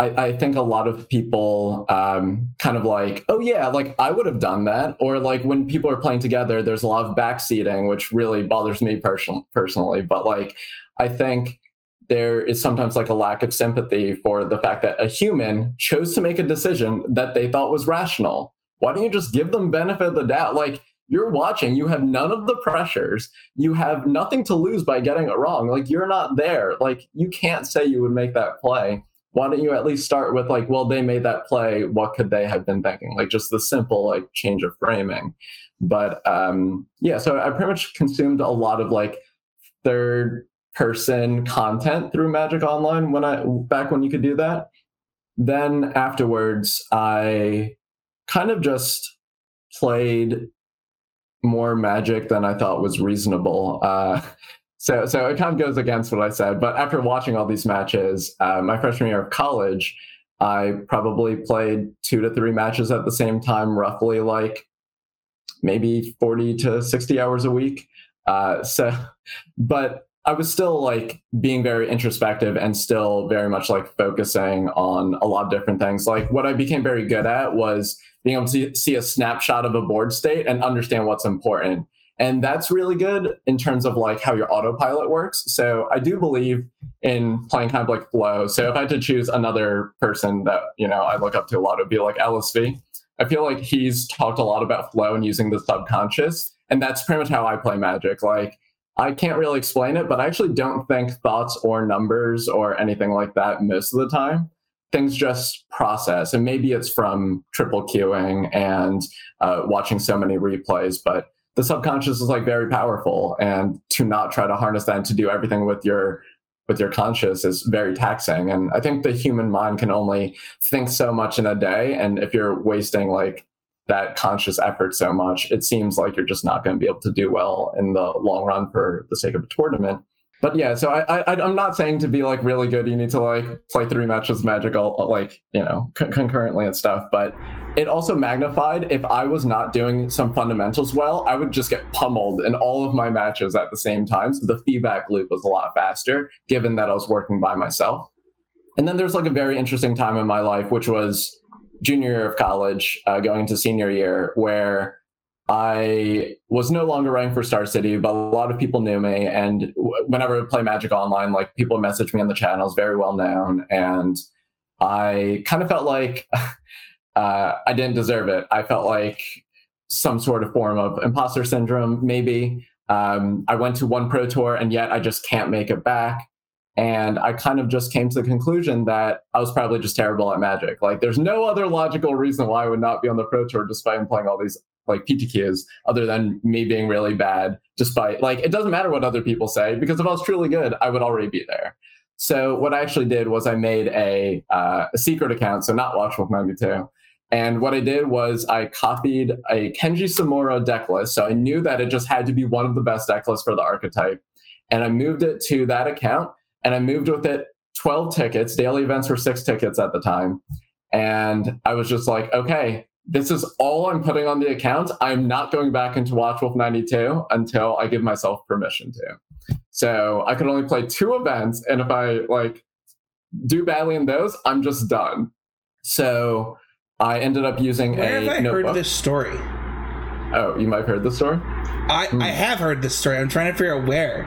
I, I, think a lot of people um, kind of like, oh yeah, like I would have done that. Or like when people are playing together, there's a lot of backseating, which really bothers me person- personally. But like, I think there is sometimes like a lack of sympathy for the fact that a human chose to make a decision that they thought was rational. Why don't you just give them benefit of the doubt? Like you're watching, you have none of the pressures, you have nothing to lose by getting it wrong. Like you're not there. Like you can't say you would make that play why don't you at least start with like well they made that play. What could they have been thinking? Like just the simple like change of framing. But um yeah so i pretty much consumed a lot of like third person content through magic online when i back when you could do that. Then afterwards i kind of just played more magic than i thought was reasonable. Uh so, so it kind of goes against what I said. But after watching all these matches, uh, my freshman year of college, I probably played two to three matches at the same time, roughly like maybe 40 to 60 hours a week. Uh, so, but I was still like being very introspective and still very much like focusing on a lot of different things. Like what I became very good at was being able to see a snapshot of a board state and understand what's important. And that's really good in terms of like how your autopilot works. So I do believe in playing kind of like flow. So if I had to choose another person that, you know, I look up to a lot, it would be like LSV. I feel like he's talked a lot about flow and using the subconscious. And that's pretty much how I play magic. Like I can't really explain it, but I actually don't think thoughts or numbers or anything like that most of the time. Things just process. And maybe it's from triple queuing and uh, watching so many replays, but the subconscious is like very powerful. And to not try to harness that and to do everything with your with your conscious is very taxing. And I think the human mind can only think so much in a day. And if you're wasting like that conscious effort so much, it seems like you're just not going to be able to do well in the long run for the sake of a tournament. But yeah, so I, I I'm not saying to be like really good, you need to like play three matches magic all like you know con- concurrently and stuff. But it also magnified if I was not doing some fundamentals well, I would just get pummeled in all of my matches at the same time. So the feedback loop was a lot faster, given that I was working by myself. And then there's like a very interesting time in my life, which was junior year of college, uh, going into senior year, where I was no longer running for Star City, but a lot of people knew me. And whenever I play Magic Online, like people message me on the channels, very well known. And I kind of felt like uh, I didn't deserve it. I felt like some sort of form of imposter syndrome, maybe. Um, I went to one pro tour and yet I just can't make it back. And I kind of just came to the conclusion that I was probably just terrible at magic. Like, there's no other logical reason why I would not be on the pro tour despite playing all these like PTQs other than me being really bad. Despite like, it doesn't matter what other people say because if I was truly good, I would already be there. So what I actually did was I made a, uh, a secret account, so not Watchwolf 92. And what I did was I copied a Kenji Tsumura deck list. So I knew that it just had to be one of the best deck lists for the archetype. And I moved it to that account and I moved with it 12 tickets. Daily events were six tickets at the time. And I was just like, okay, this is all I'm putting on the account. I'm not going back into Watchwolf 92 until I give myself permission to. So I can only play two events. And if I like do badly in those, I'm just done. So I ended up using Where a have I notebook. heard this story? Oh, you might have heard the story? I, Hmm. I have heard this story. I'm trying to figure out where.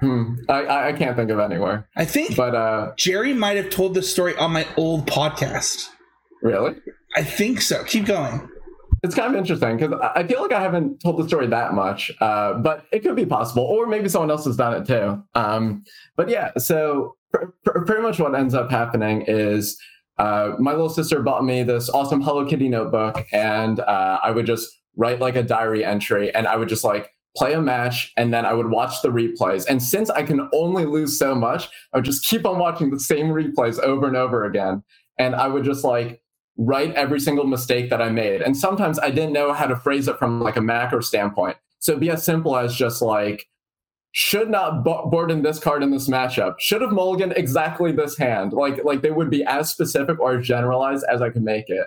Hmm. I, I, I can't think of anywhere. I think But uh Gerry might have told this story on my old podcast. really? I think so. Keep going. It's kind of interesting because I feel like I haven't told the story that much, uh, but it could be possible, or maybe someone else has done it too. Um, but yeah, so pr- pr- pretty much what ends up happening is uh, my little sister bought me this awesome Hello Kitty notebook, and uh, I would just write like a diary entry, and I would just like play a match, and then I would watch the replays. And since I can only lose so much, I would just keep on watching the same replays over and over again, and I would just like write every single mistake that I made. And sometimes I didn't know how to phrase it from like a macro standpoint. So be as simple as just like, should not bo- board in this card in this matchup. Should have mulligan exactly this hand. Like like they would be as specific or as generalized as I could make it.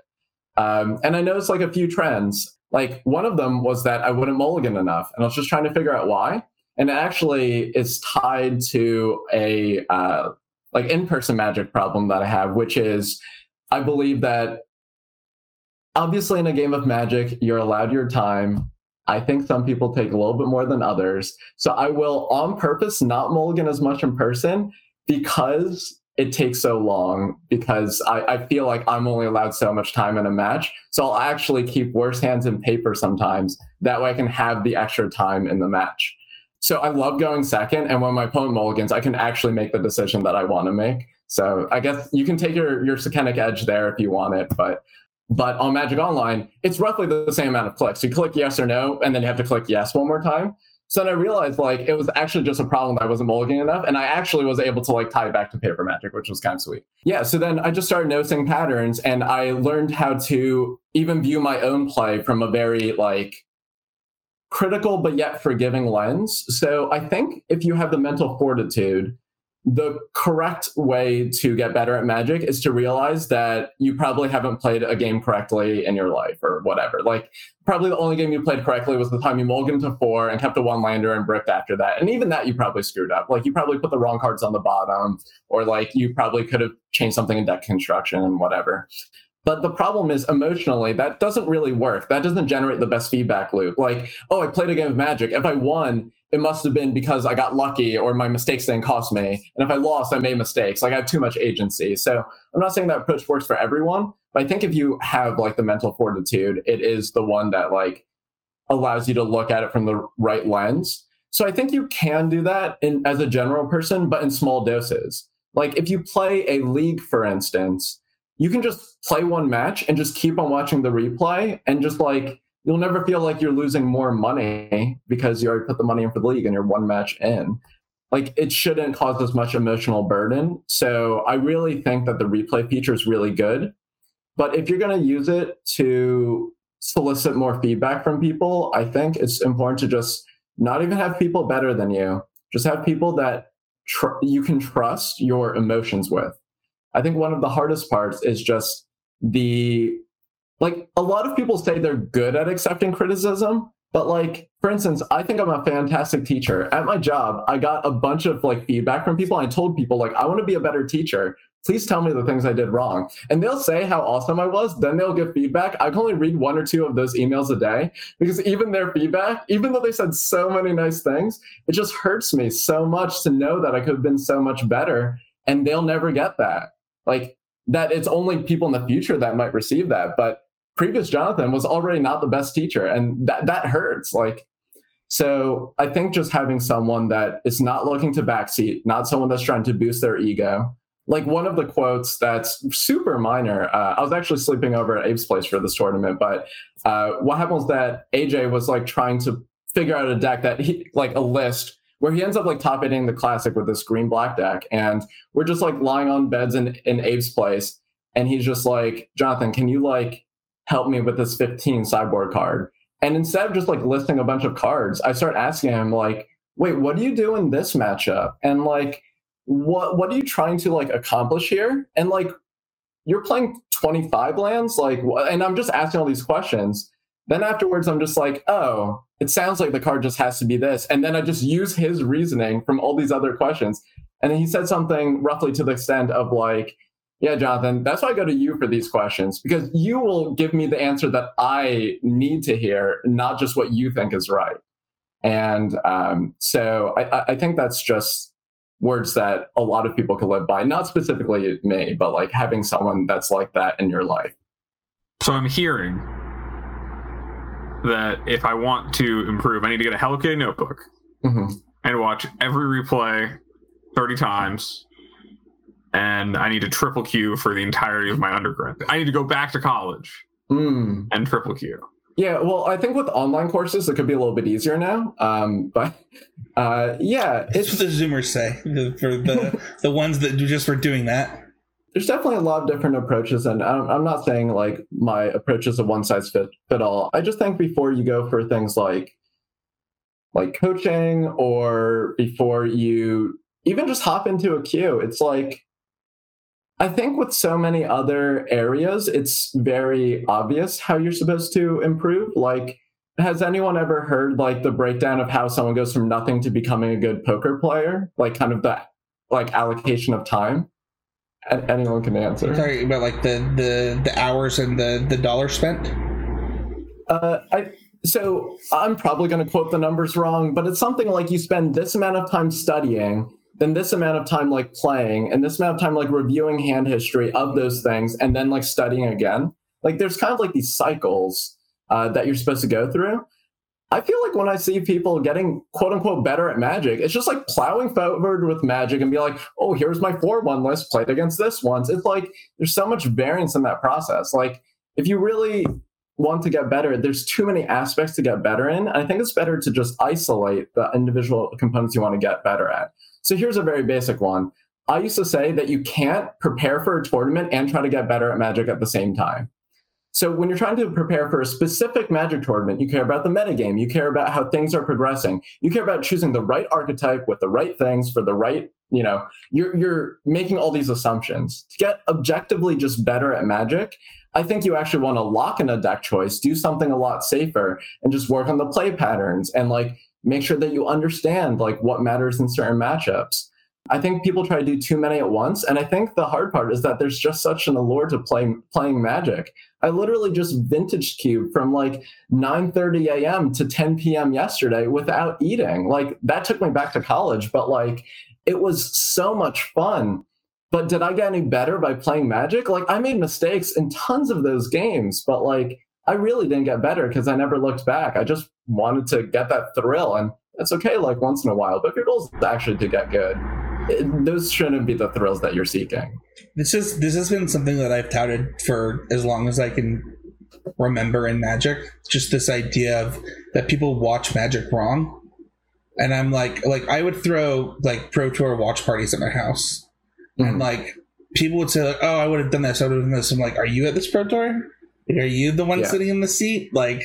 Um, and I noticed like a few trends. Like one of them was that I wouldn't mulligan enough, and I was just trying to figure out why. And actually is tied to a uh, like in-person magic problem that I have, which is I believe that obviously in a game of magic, you're allowed your time. I think some people take a little bit more than others. So I will on purpose not mulligan as much in person because it takes so long because I, I feel like I'm only allowed so much time in a match. So I'll actually keep worse hands in paper sometimes. That way I can have the extra time in the match. So I love going second. And when my opponent mulligans, I can actually make the decision that I want to make. So I guess you can take your, your Sukenik edge there if you want it. But but on Magic Online, it's roughly the same amount of clicks. You click yes or no, and then you have to click yes one more time. So then I realized like it was actually just a problem that I wasn't mulliganing enough, and I actually was able to like tie it back to paper magic, which was kind of sweet. Yeah. So then I just started noticing patterns, and I learned how to even view my own play from a very like critical but yet forgiving lens. So I think if you have the mental fortitude the correct way to get better at magic is to realize that you probably haven't played a game correctly in your life or whatever. Like, probably the only game you played correctly was the time you mulliganed to four and kept a one lander and bricked after that. And even that, you probably screwed up. Like, you probably put the wrong cards on the bottom, or like you probably could have changed something in deck construction and whatever. But the problem is emotionally, that doesn't really work. That doesn't generate the best feedback loop. Like, oh, I played a game of Magic. If I won, it must have been because I got lucky or my mistakes didn't cost me. And if I lost, I made mistakes. Like I have too much agency. So I'm not saying that approach works for everyone, but I think if you have like the mental fortitude, it is the one that like allows you to look at it from the right lens. So I think you can do that in as a general person, but in small doses. Like if you play a league, for instance, you can just play one match and just keep on watching the replay and just like you'll never feel like you're losing more money because you already put the money in for the league and you're one match in. Like it shouldn't cause as much emotional burden. So I really think that the replay feature is really good. But if you're going to use it to solicit more feedback from people, I think it's important to just not even have people better than you, just have people that tr- you can trust your emotions with. I think one of the hardest parts is just the like a lot of people say they're good at accepting criticism but like for instance i think i'm a fantastic teacher. At my job i got a bunch of like feedback from people. I told people like i want to be a better teacher. Please tell me the things i did wrong. And they'll say how awesome i was then they'll give feedback. I can only read one or two of those emails a day because even their feedback even though they said so many nice things it just hurts me so much to know that i could have been so much better and they'll never get that. Like that it's only people in the future that might receive that but previous Jonathan was already not the best teacher, and that that hurts. Like, so I think just having someone that is not looking to backseat, not someone that's trying to boost their ego. Like one of the quotes that's super minor. Uh, I was actually sleeping over at Abe's place for this tournament, but uh, what happened was that AJ was like trying to figure out a deck that he like a list where he ends up like top hitting the classic with this green black deck, and we're just like lying on beds in in Abe's place, and he's just like, Jonathan, can you like help me with this 15 sideboard card. And instead of just like listing a bunch of cards, I start asking him like, wait, what do you do in this matchup? And like, what what are you trying to like accomplish here? And like, you're playing 25 lands, like, and I'm just asking all these questions. Then afterwards, I'm just like, oh, it sounds like the card just has to be this. And then I just use his reasoning from all these other questions. And he said something roughly to the extent of like, yeah, Jonathan, that's why I go to you for these questions because you will give me the answer that I need to hear, not just what you think is right. And um, so I, I, think that's just words that a lot of people can live by, not specifically me, but like having someone that's like that in your life. So I'm hearing that if I want to improve, I need to get a Hello Kitty notebook mm-hmm. and watch every replay 30 times and I need to triple Q for the entirety of my undergrad. I need to go back to college mm. and triple Q. Yeah, well, I think with online courses it could be a little bit easier now. Um, but uh, yeah, it's what the Zoomers say for the the ones that just for doing that. There's definitely a lot of different approaches, and I'm, I'm not saying like my approach is a one size fit fit all. I just think before you go for things like like coaching or before you even just hop into a queue, it's like I think with so many other areas, it's very obvious how you're supposed to improve. Like, has anyone ever heard like the breakdown of how someone goes from nothing to becoming a good poker player? Like, kind of the like allocation of time. A- anyone can answer. You're about like the the the hours and the the dollar spent. Uh, I so I'm probably going to quote the numbers wrong, but it's something like you spend this amount of time studying then this amount of time like playing and this amount of time like reviewing hand history of those things and then like studying again. Like there's kind of like these cycles uh, that you're supposed to go through. I feel like when i see people getting quote unquote better at magic it's just like plowing forward with magic and be like oh here's my 4-1 list played against this once. It's like there's so much variance in that process. Like if you really want to get better there's too many aspects to get better in i think it's better to just isolate the individual components you want to get better at so here's a very basic one. I used to say that you can't prepare for a tournament and try to get better at Magic at the same time. So when you're trying to prepare for a specific magic tournament, you care about the metagame, you care about how things are progressing, you care about choosing the right archetype with the right things for the right, you know, you're you're making all these assumptions. To get objectively just better at magic, I think you actually want to lock in a deck choice, do something a lot safer, and just work on the play patterns and like make sure that you understand like what matters in certain matchups. I think people try to do too many at once, and I think the hard part is that there's just such an allure to playing playing Magic. I literally just vintage cube from like 9:30 a.m. to 10 p.m. yesterday without eating. Like that took me back to college, but like it was so much fun. But did I get any better by playing Magic? Like I made mistakes in tons of those games, but like I really didn't get better because I never looked back. I just wanted to get that thrill, and that's okay like once in a while. But if your goal is actually to get good, it, those shouldn't be the thrills that you're seeking. This is this has been something that I've touted for as long as I can remember in Magic. Just this idea of that people watch Magic wrong, and I'm like, like I would throw like Pro Tour watch parties at my house, mm-hmm. and like people would say like, "Oh, I would have done this. I would have done this." I'm like, "Are you at this Pro Tour?" Are you the one yeah. sitting in the seat? Like,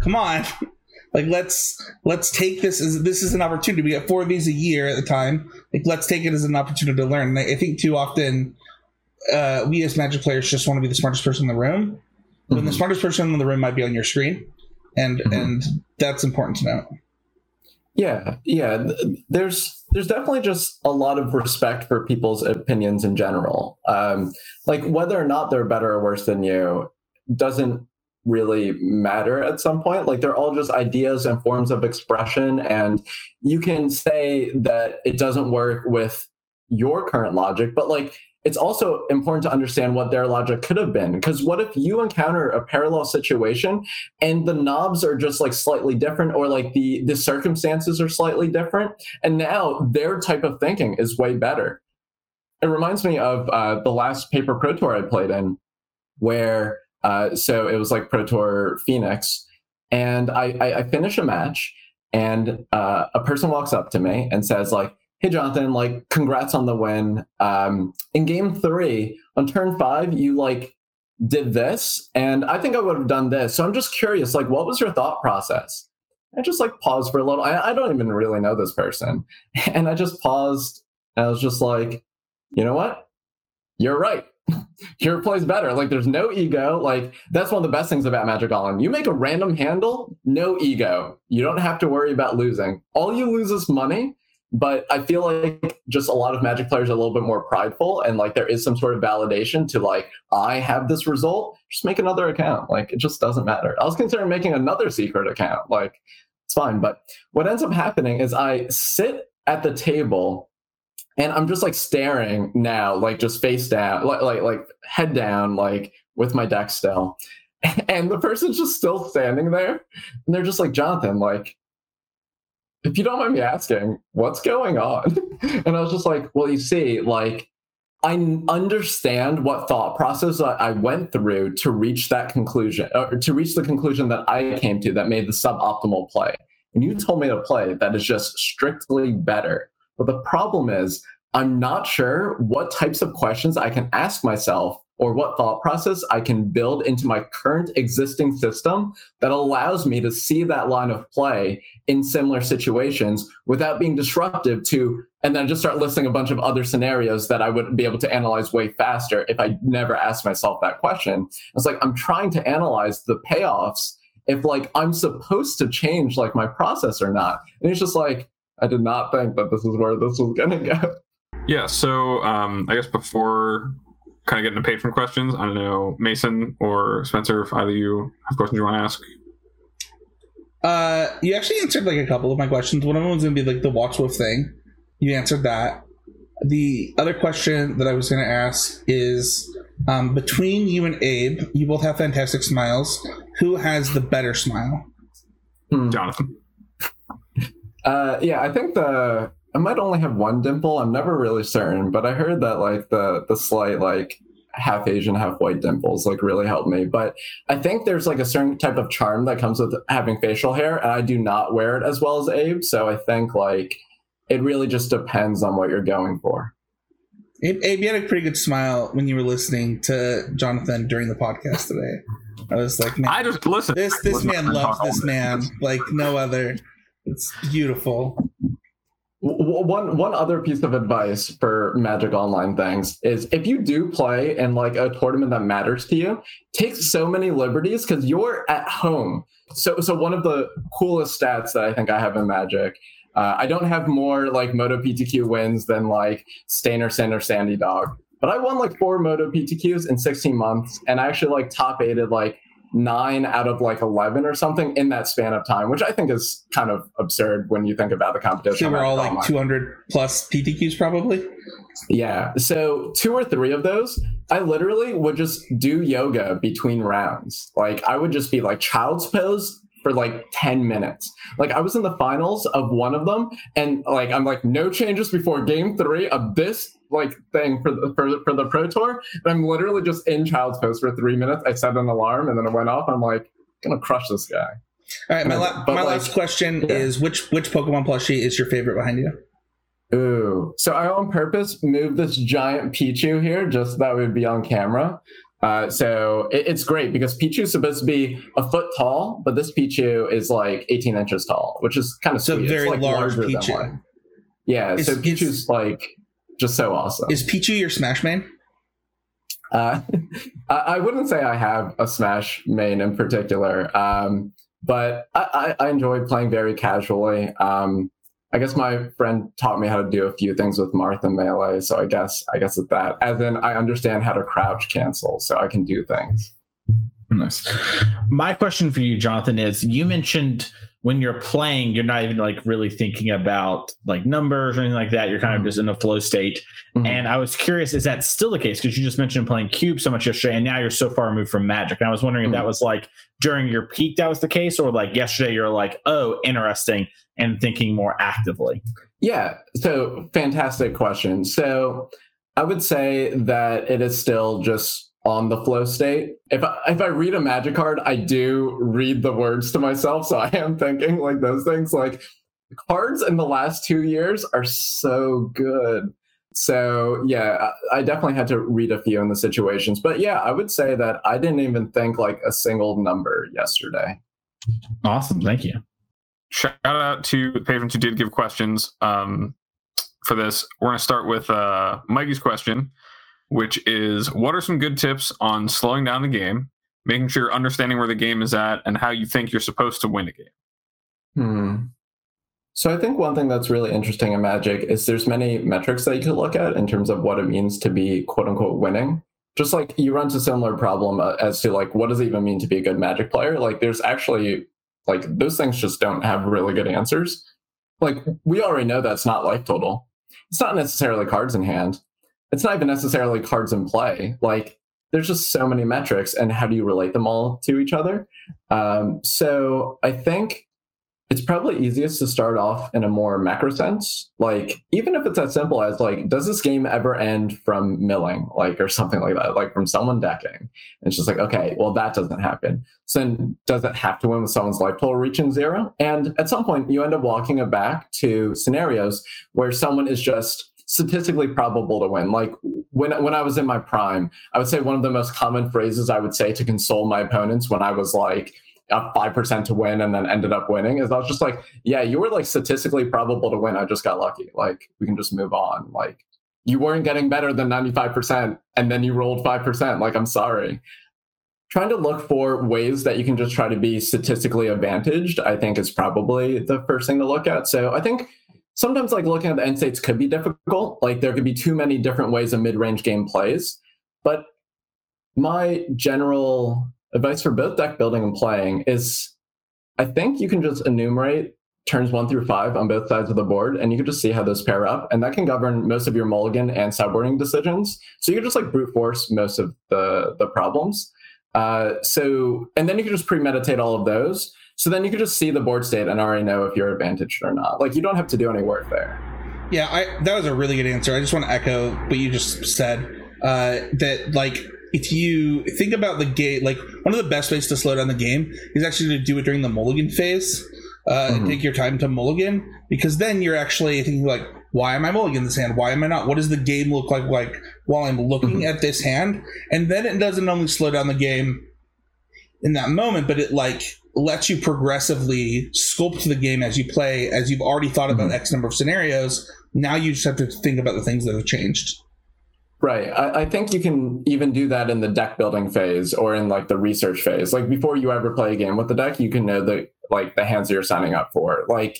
come on. like let's let's take this as this is an opportunity. We get four of these a year at the time. Like let's take it as an opportunity to learn. And I, I think too often uh, we as magic players just want to be the smartest person in the room. Mm-hmm. When the mm-hmm. smartest person in the room might be on your screen. And mm-hmm. and that's important to know. Yeah, yeah. There's there's definitely just a lot of respect for people's opinions in general. Um, like whether or not they're better or worse than you doesn't really matter at some point. Like they're all just ideas and forms of expression. And you can say that it doesn't work with your current logic, but like it's also important to understand what their logic could have been. Because what if you encounter a parallel situation and the knobs are just like slightly different, or like the the circumstances are slightly different, and now their type of thinking is way better. It reminds me of uh, the last paper pro tour I played in, where uh, so it was like Pro Tour Phoenix, and I, I, I finish a match, and uh, a person walks up to me and says like, "Hey, Jonathan, like, congrats on the win. Um, in Game Three, on turn five, you like did this, and I think I would have done this. So I'm just curious, like, what was your thought process?" I just like paused for a little. I, I don't even really know this person, and I just paused. And I was just like, you know what? You're right your play's better. Like there's no ego. Like that's one of the best things about Magic Online. You make a random handle, no ego. You don't have to worry about losing. All you lose is money. But I feel like just a lot of Magic players are a little bit more prideful and like there is some sort of validation to like, I have this result, just make another account. Like it just doesn't matter. I was considering making another secret account. Like it's fine. But what ends up happening is I sit at the table and I'm just like staring now, like just face down, like like like head down, like with my deck still. And the person's just still standing there. And they're just like, Jonathan, like, if you don't mind me asking, what's going on? And I was just like, well, you see, like, I understand what thought process I went through to reach that conclusion, or to reach the conclusion that I came to that made the suboptimal play. And you told me to play that is just strictly better. But the problem is, I'm not sure what types of questions I can ask myself or what thought process I can build into my current existing system that allows me to see that line of play in similar situations without being disruptive to, and then just start listing a bunch of other scenarios that I would be able to analyze way faster if I never asked myself that question. It's like I'm trying to analyze the payoffs if like I'm supposed to change like my process or not. And it's just like, I did not think that this is where this was to go. Yeah. So um, I guess before kind of getting to patron questions, I don't know, Mason or Spencer, if either of you have questions you want to ask. Uh, you actually answered like a couple of my questions. One of them was going to be like the Watchwolf thing. You answered that. The other question that I was going to ask is um, between you and Abe, you both have fantastic smiles. Who has the better smile? Hmm. Jonathan. Uh, yeah, I think the I might only have one dimple. I'm never really certain, but I heard that like the the slight like half Asian, half white dimples like really helped me. But I think there's like a certain type of charm that comes with having facial hair, and I do not wear it as well as Abe. So I think like it really just depends on what you're going for. Abe, Abe you had a pretty good smile when you were listening to Jonathan during the podcast today. I was like, man, I just listen. this this listen, man loves this man like no other. It's beautiful. One one other piece of advice for Magic Online things is if you do play in like a tournament that matters to you, take so many liberties because you're at home. So so one of the coolest stats that I think I have in Magic, uh, I don't have more like Moto PTQ wins than like Stainer Sander Sandy Dog, but I won like four Moto PTQs in 16 months, and I actually like top aided like nine out of like 11 or something in that span of time, which I think is kind of absurd when you think about the competition. Were all like 200 plus PTQs probably. Yeah. So two or three of those, I literally would just do yoga between rounds. Like I would just be like child's pose for like 10 minutes. Like I was in the finals of one of them and like I'm like no changes before game 3 of this like thing for the for, the- for the pro tour and I'm literally just in child's pose for 3 minutes. I set an alarm and then it went off. I'm like to crush this guy. All right, my, la- my like, last question yeah. is which which Pokemon plushie is your favorite behind you? Ooh. So I on purpose moved this giant Pichu here just so that would be on camera. Uh, so it, it's great because Pichu is supposed to be a foot tall, but this Pichu is like 18 inches tall, which is kind of So sweet. It's, very like, large Pichu. Yeah. Is- so Pichu's like just so awesome. Is Pichu your Smash main? Uh, I, I wouldn't say I have a Smash main in particular, um, but I, I, I enjoy playing very casually. Um, I guess my friend taught me how to do a few things with Martha Melee, so I guess I guess it's that. As in, I understand how to crouch cancel, so I can do things. Nice. My question for you, Jonathan, is you mentioned when you're playing, you're not even like really thinking about like numbers or anything like that. You're kind of just in a flow state. Mhm. And I was curious, is that still the case? Because you just mentioned playing Cube so much yesterday, and now you're so far removed from Magic. And I was wondering if that was like during your peak that was the case, or like yesterday you're like, oh, interesting, and thinking more actively. Yeah, so fantastic question. So I would say that it is still just on the flow state. If I, if I read a magic card, I do read the words to myself. So I am thinking like those things. Like cards in the last two years are so good. So yeah, I definitely had to read a few in the situations. But yeah, I would say that I didn't even think like a single number yesterday. Awesome. Thank you. Shout out to the patrons who did give questions um, for this. We're going to start with uh, Mikey's question, which is What are some good tips on slowing down the game, making sure you're understanding where the game is at, and how you think you're supposed to win a game? Hmm. So I think one thing that's really interesting in Magic is there's many metrics that you can look at in terms of what it means to be quote unquote winning. Just like you run a similar problem uh, as to like what does it even mean to be a good Magic player? Like there's actually like those things just don't have really good answers. Like we already know that's not life total. It's not necessarily cards in hand. It's not even necessarily cards in play. Like there's just so many metrics and how do you relate them all to each other? Um, so I think it's probably easiest to start off in a more macro sense. Like, even if it's as simple as like, does this game ever end from milling, like, or something like that, like from someone decking? And it's just like, okay, well, that doesn't happen. So then, does it have to win with someone's life total reaching zero? And at some point, you end up walking it back to scenarios where someone is just statistically probable to win. Like when when I was in my prime, I would say one of the most common phrases I would say to console my opponents when I was like up five percent to win and then ended up winning is I was just like, yeah, you were like statistically probable to win. I just got lucky. Like we can just move on. Like you weren't getting better than ninety five percent, and then you rolled five percent. Like I'm sorry. Trying to look for ways that you can just try to be statistically advantaged, I think is probably the first thing to look at. So I think sometimes like looking at the end states could be difficult. Like there could be too many different ways a mid range game plays. But my general advice for both deck building and playing is I think you can just enumerate turns one through five on both sides of the board, and you can just see how those pair up, and that can govern most of your mulligan and sideboarding decisions. So you can just like brute force most of the the problems. Uh, so and then you can just premeditate all of those. So then you can just see the board state and already know if you're advantaged or not. Like you don't have to do any work there. Yeah, I, that was a really good answer. I just want to echo what you just said. Uh, that like if you think about the game, like one of the best ways to slow down the game is actually to do it during the mulligan phase. Uh, Mhm. take your time to mulligan because then you're actually thinking like, why am I mulligan this hand? Why am I not? What does the game look like like while I'm looking Mhm. at this hand? And then it doesn't only slow down the game in that moment, but it like lets you progressively sculpt the game as you play, as you've already thought about Mhm. X number of scenarios. Now you just have to think about the things that have changed. Right. I, I think you can even do that in the deck building phase or in like the research phase. Like before you ever play a game with the deck, you can know the like the hands you're signing up for. Like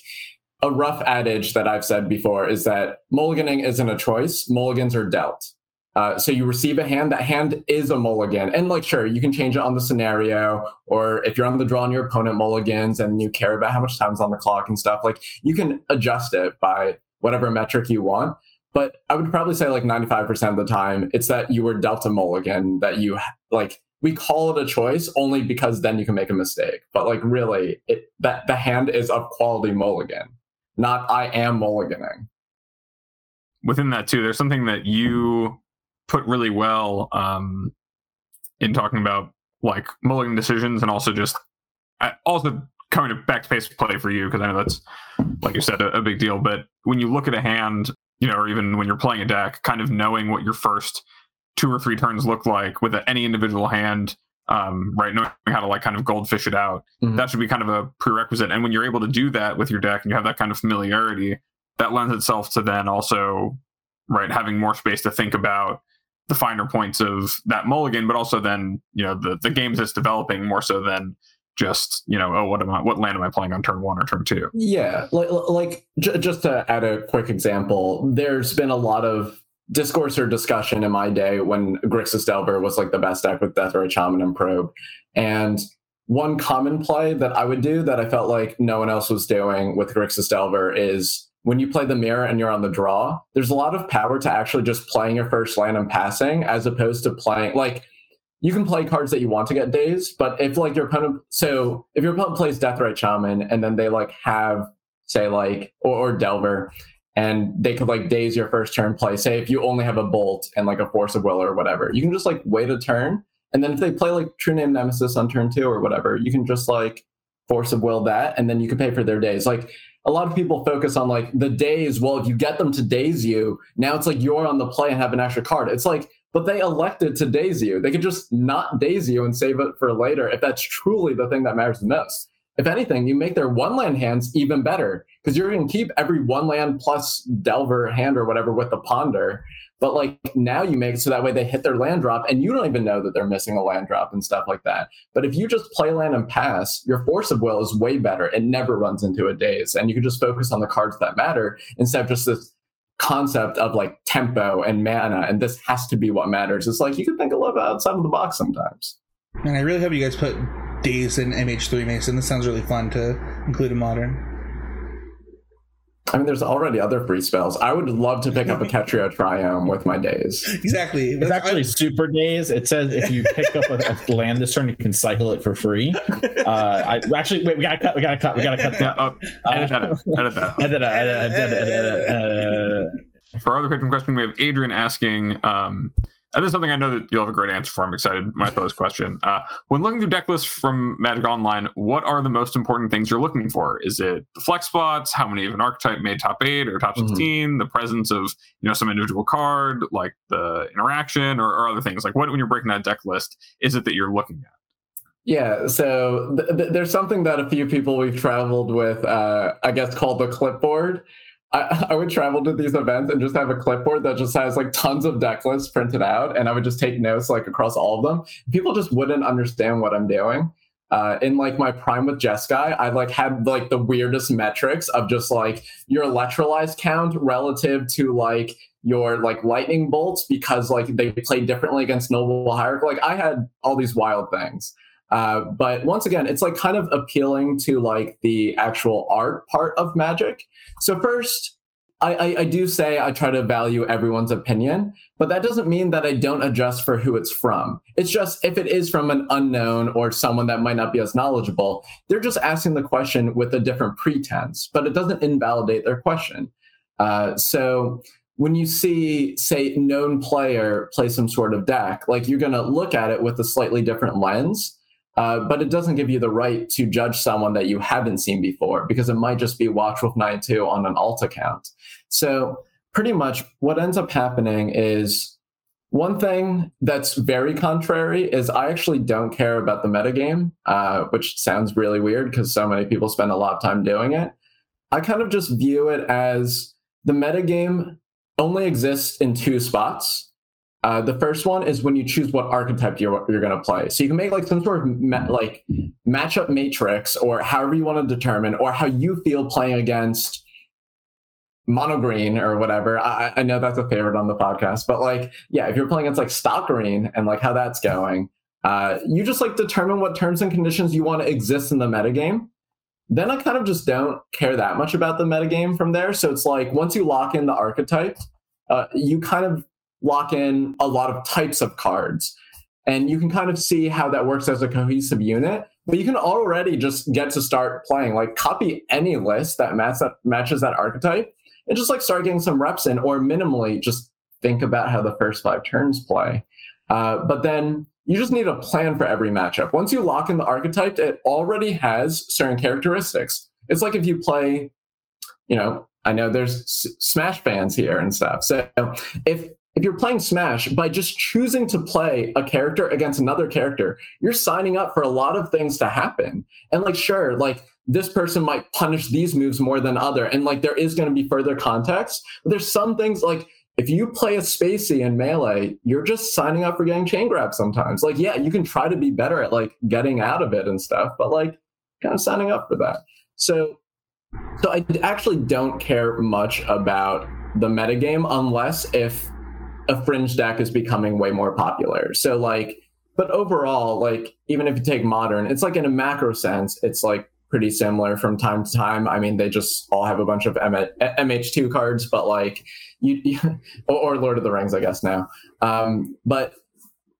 a rough adage that I've said before is that mulliganing isn't a choice. Mulligans are dealt. Uh, so you receive a hand. That hand is a mulligan, and like sure, you can change it on the scenario, or if you're on the draw and your opponent mulligans, and you care about how much time's on the clock and stuff. Like you can adjust it by whatever metric you want but I would probably say like 95% of the time, it's that you were dealt a mulligan, that you like, we call it a choice only because then you can make a mistake. But like, really, it, that the hand is of quality mulligan, not I am mulliganing. within that too, there's something that you put really well um, in talking about like mulligan decisions and also just also coming to back to pace play for you because I know that's like you said a, a big deal. But when you look at a hand, you know, or even when you're playing a deck, kind of knowing what your first two or three turns look like with any individual hand. Um, right, knowing how to like kind of goldfish it out, Mhm. that should be kind of a prerequisite. And when you're able to do that with your deck and you have that kind of familiarity, that lends itself to then also right having more space to think about the finer points of that mulligan but also then you know the the games that's developing more so than just you know oh what am i what land am i playing on turn one or turn two Yeah, like, like j- just to add a quick example, there's been a lot of discourse or discussion in my day when Grixis Delver was like the best deck with Deathrite Shaman and Probe. And one common play that I would do that I felt like no one else was doing with Grixis Delver is when you play the mirror and you're on the draw, there's a lot of power to actually just playing your first land and passing as opposed to playing like you can play cards that you want to get dazed, but if like your opponent, so if your opponent plays Deathrite Shaman and then they like have, say like, or, or Delver, and they could like daze your first turn play. Say if you only have a Bolt and like a Force of Will or whatever, you can just like wait a turn, and then if they play like True Name Nemesis on turn two or whatever, you can just like Force of Will that, and then you can pay for their daze. Like a lot of people focus on like the daze. Well, if you get them to daze you, now it's like you're on the play and have an extra card. It's like but they elected to daze you. They could just not daze you and save it for later if that's truly the thing that matters the most. If anything, you make their one land hands even better because you're going to keep every one land plus Delver hand or whatever with the Ponder. But like now you make it so that way they hit their land drop and you don't even know that they're missing a land drop and stuff like that. But if you just play land and pass, your force of will is way better. It never runs into a daze. And you can just focus on the cards that matter instead of just this concept of like tempo and mana and this has to be what matters it's like you can think a little bit outside of the box sometimes And I really hope you guys put Daze in MH3 Mason. This sounds really fun to include in modern. I mean there's already other free spells i would love to pick up a Ketria Triome with my daze Exactly. It's actually super daze. It says if you pick up a, a land this turn, you can cycle it for free. Uh, I actually wait. We gotta cut. We gotta cut. We gotta cut that. edit that edit that. Edit, edit, for our other patron question we have adrian asking um and this is something I know that you'll have a great answer for. I'm excited when I throw this question. Uh, when looking through deck lists from Magic Online, what are the most important things you're looking for? Is it the flex spots, how many of an archetype made top eight or top Mhm. 16, the presence of you know some individual card, like the interaction, or, or other things? Like what when you're breaking that deck list, is it that you're looking at? yeah so th- th- there's something that a few people we've traveled with uh, i guess called the clipboard I, I would travel to these events and just have a clipboard that just has like tons of deck lists printed out and i would just take notes like across all of them people just wouldn't understand what i'm doing uh, in like my prime with Jeskai, I like had like the weirdest metrics of just like your electrolyze count relative to like your like lightning bolts because like they play differently against Noble Hierarch. Like I had all these wild things. Uh, but once again, it's like kind of appealing to like the actual art part of magic. So first, I, I, I do say I try to value everyone's opinion, but that doesn't mean that I don't adjust for who it's from. It's just if it is from an unknown or someone that might not be as knowledgeable, they're just asking the question with a different pretense, but it doesn't invalidate their question. Uh, so when you see, say, known player play some sort of deck, like you're going to look at it with a slightly different lens. Uh, but it doesn't give you the right to judge someone that you haven't seen before because it might just be Watch Watchwolf 92 on an alt account. So pretty much what ends up happening is one thing that's very contrary is I actually don't care about the metagame, uh, which sounds really weird because so many people spend a lot of time doing it. I kind of just view it as the metagame only exists in two spots. Uh, the first one is when you choose what archetype you're, you're going to play. So you can make like some sort of ma- like matchup matrix or however you want to determine or how you feel playing against mono green or whatever. I, I know that's a favorite on the podcast, but like, yeah, if you're playing against like stock green and like how that's going, uh, you just like determine what terms and conditions you want to exist in the metagame. Then I kind of just don't care that much about the metagame from there. So it's like once you lock in the archetype, uh, you kind of lock in a lot of types of cards. And you can kind of see how that works as a cohesive unit. But you can already just get to start playing. Like copy any list that, match that matches that archetype and just like start getting some reps in, or minimally just think about how the first five turns play. Uh, but then you just need a plan for every matchup. Once you lock in the archetype, it already has certain characteristics. It's like if you play, you know, I know there's S- Smash fans here and stuff. So if if you're playing Smash by just choosing to play a character against another character, you're signing up for a lot of things to happen. And like, sure, like this person might punish these moves more than other and like there is going to be further context but there's some things like if you play a spacey in melee you're just signing up for getting chain grab sometimes like yeah you can try to be better at like getting out of it and stuff but like kind of signing up for that so so i actually don't care much about the metagame unless if a fringe deck is becoming way more popular so like but overall like even if you take modern it's like in a macro sense it's like pretty similar from time to time. I mean, they just all have a bunch of MH2 cards, but like you, you or Lord of the Rings, I guess now. Um, but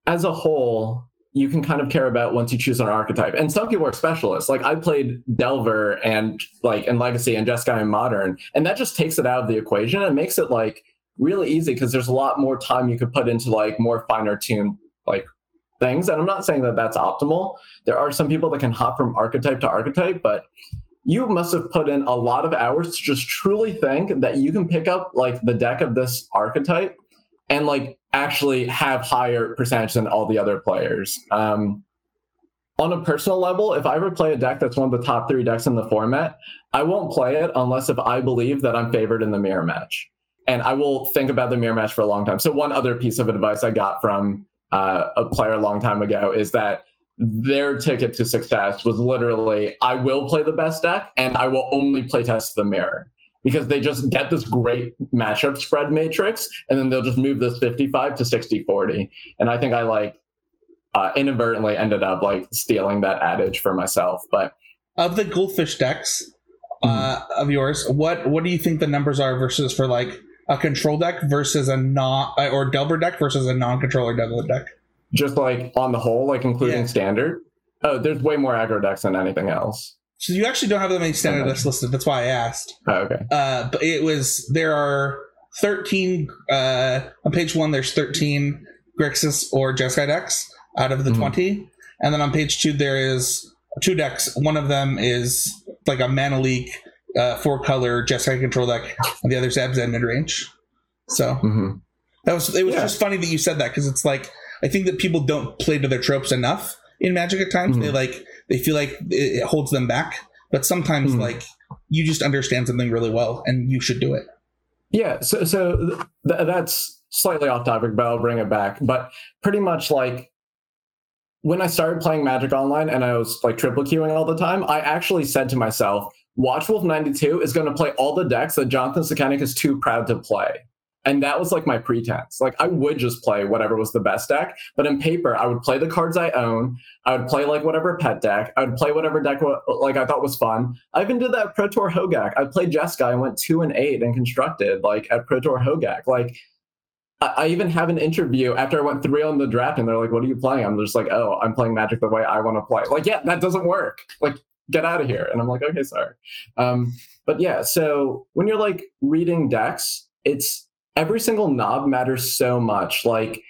as a whole, you can kind of care about once you choose an archetype. And some people are specialists. Like I played Delver and like in Legacy and Jeskai in Modern, and that just takes it out of the equation and makes it like really easy because there's a lot more time you could put into like more finer tuned like things. And I'm not saying that that's optimal. There are some people that can hop from archetype to archetype, but you must have put in a lot of hours to just truly think that you can pick up like the deck of this archetype and like actually have higher percentage than all the other players. Um, on a personal level, if I ever play a deck that's one of the top three decks in the format, I won't play it unless if I believe that I'm favored in the mirror match. And I will think about the mirror match for a long time. So one other piece of advice I got from uh, a player a long time ago is that their ticket to success was literally I will play the best deck and I will only play test the mirror because they just get this great matchup spread matrix and then they'll just move this 55 to 60 40 and I think I like uh, inadvertently ended up like stealing that adage for myself but of the goldfish decks uh, mm-hmm. of yours what what do you think the numbers are versus for like a control deck versus a non or Delver deck versus a non-controller Delver deck? Just like on the whole, like including yeah. standard. Oh, there's way more aggro decks than anything else. So you actually don't have that many standard okay. decks listed. That's why I asked. Oh, okay. Uh, but it was there are 13 uh, on page one. There's 13 Grixis or Jeskai decks out of the mm-hmm. 20, and then on page two there is two decks. One of them is like a mana leak uh, four color Jeskai control deck, and the other's Ebs and mid range. So mm-hmm. that was it was yeah. just funny that you said that because it's like I think that people don't play to their tropes enough in Magic at times. Mm-hmm. They like they feel like it holds them back, but sometimes mm-hmm. like you just understand something really well and you should do it. Yeah, so so th- that's slightly off topic, but I'll bring it back. But pretty much like when I started playing Magic Online and I was like triple queuing all the time, I actually said to myself, Watchwolf 92 is going to play all the decks that Jonathan Sukenik is too proud to play. And that was like my pretense. Like I would just play whatever was the best deck, but in paper, I would play the cards I own. I would play like whatever pet deck. I would play whatever deck like I thought was fun. I even did that Pro Tour Hogaak. I played Jeskai and went two and eight and constructed like at Pro Tour Hogaak. Like I, I even have an interview after I went three on the draft, and they're like, "What are you playing?" I'm just like, "Oh, I'm playing Magic the way I want to play." Like, yeah, that doesn't work. Like get out of here. And I'm like, okay, sorry. Um, but yeah, so when you're like reading decks, it's every single knob matters so much. Like,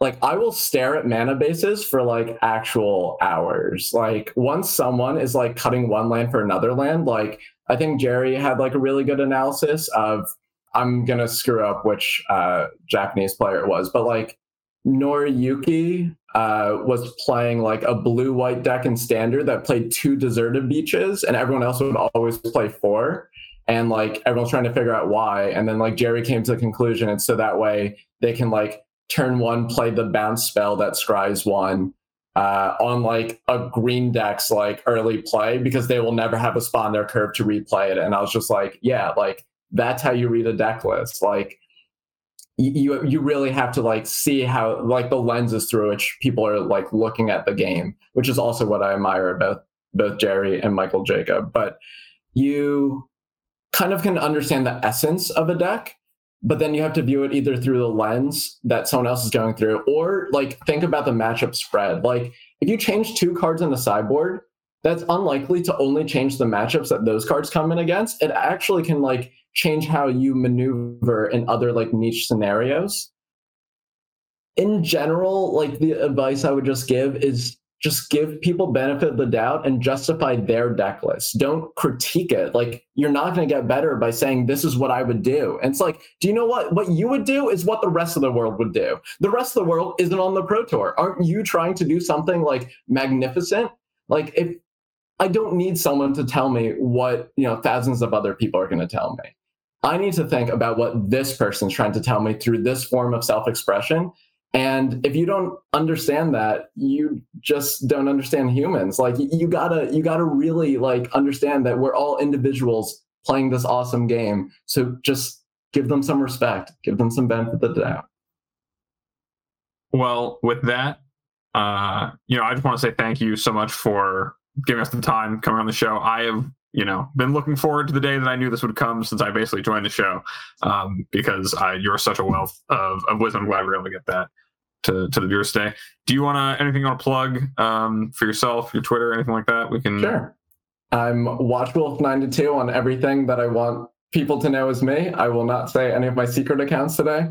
like I will stare at mana bases for like actual hours. Like once someone is like cutting one land for another land, like I think Gerry had like a really good analysis of I'm gonna screw up which uh, Japanese player it was, but like Noriyuki uh, was playing like a blue white deck in standard that played two deserted beaches, and everyone else would always play four. And like everyone's trying to figure out why. And then like Gerry came to the conclusion, and so that way they can like turn one play the bounce spell that scries one uh, on like a green deck's like early play because they will never have a spot on their curve to replay it. And I was just like, yeah, like that's how you read a deck list. Like you you really have to like see how like the lenses through which people are like looking at the game, which is also what I admire about both Gerry and Michael Jacob. But you kind of can understand the essence of a deck but then you have to view it either through the lens that someone else is going through or like think about the matchup spread like if you change two cards in the sideboard that's unlikely to only change the matchups that those cards come in against it actually can like change how you maneuver in other like niche scenarios in general like the advice i would just give is just give people benefit of the doubt and justify their deck list. Don't critique it. Like you're not going to get better by saying this is what I would do. And it's like, do you know what? What you would do is what the rest of the world would do. The rest of the world isn't on the Pro Tour. Aren't you trying to do something like magnificent? Like if I don't need someone to tell me what, you know, thousands of other people are going to tell me. I need to think about what this person's trying to tell me through this form of self-expression. And if you don't understand that you just don't understand humans. Like you gotta you gotta really like understand that we're all individuals playing this awesome game. So just give them some respect. Give them some benefit of the doubt. Well with that uh you know i just want to say thank you so much for giving us the time coming on the show. I have you know been looking forward to the day that i knew this would come since i basically joined the show um, because I, you're such a wealth of, of wisdom i'm glad we we're able to get that to, to the viewers today. Do you want to anything you want to plug um, for yourself, your Twitter, anything like that? We can. Sure. I'm Watchwolf92 on everything that I want people to know as me. I will not say any of my secret accounts today,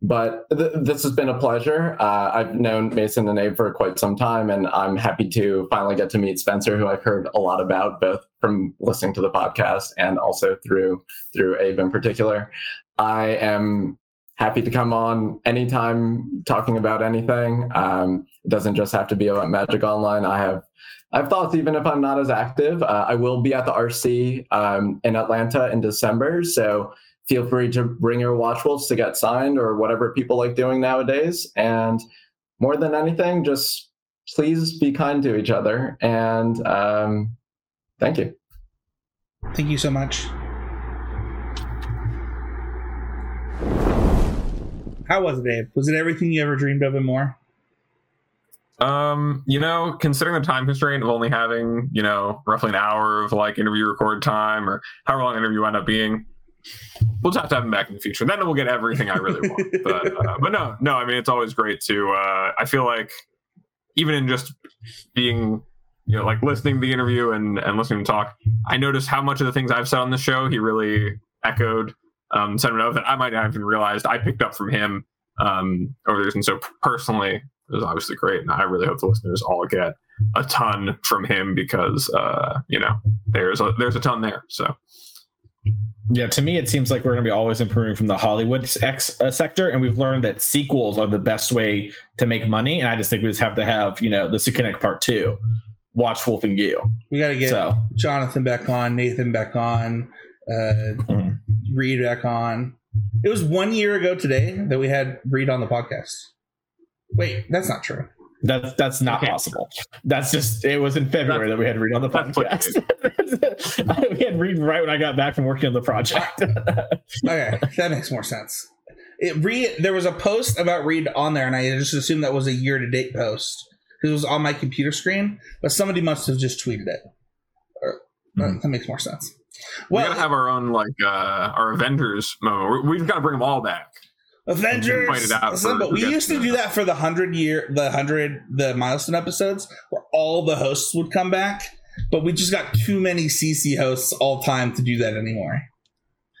but th- this has been a pleasure. Uh, I've known Mason and Abe for quite some time, and I'm happy to finally get to meet Spencer, who I've heard a lot about, both from listening to the podcast and also through through Abe in particular. I am happy to come on anytime talking about anything. Um, it doesn't just have to be about Magic Online. I have I have thoughts, even if I'm not as active. Uh, I will be at the RC um, in Atlanta in December, so feel free to bring your watch wolves to get signed or whatever people like doing nowadays. And more than anything, just please be kind to each other. And um, thank you. Thank you so much. How was it, Dave? Was it everything you ever dreamed of and more? Um, you know, considering the time constraint of only having, you know, roughly an hour of like interview record time or however long interview end up being, we'll just have to have him back in the future. Then we'll get everything I really want. but, uh, but no, no, I mean, it's always great to, uh, I feel like even in just being, you know, like listening to the interview and, and listening to talk, I noticed how much of the things I've said on the show, he really echoed um, sentiment that I might not even realized I picked up from him um, over the years. And so personally, it was obviously great. And I really hope the listeners all get a ton from him because, uh, you know, there's a, there's a ton there. So. Yeah, to me, it seems like we're going to be always improving from the Hollywood X uh, sector, and we've learned that sequels are the best way to make money. And I just think we just have to have, you know, the Sukenik Part Two, Watch Wolf and Gil. We got to get so. Jonathan back on, Nathan back on, uh, mm-hmm. Reed back on. It was one year ago today that we had Reed on the podcast. Wait, that's not true. That's that's not okay. possible. That's just it was in February that's, that we had Reed on the podcast. we had Reed right when I got back from working on the project. okay, that makes more sense. It Reed there was a post about Reed on there, and I just assumed that was a year to date post because it was on my computer screen, but somebody must have just tweeted it. Or, mm-hmm. That makes more sense. Well, we gotta have our own like uh our Avengers moment. We've got to bring them all back. Avengers. Listen, but we used to do that for the hundred year, the hundred, the milestone episodes, where all the hosts would come back. But we just got too many CC hosts all time to do that anymore.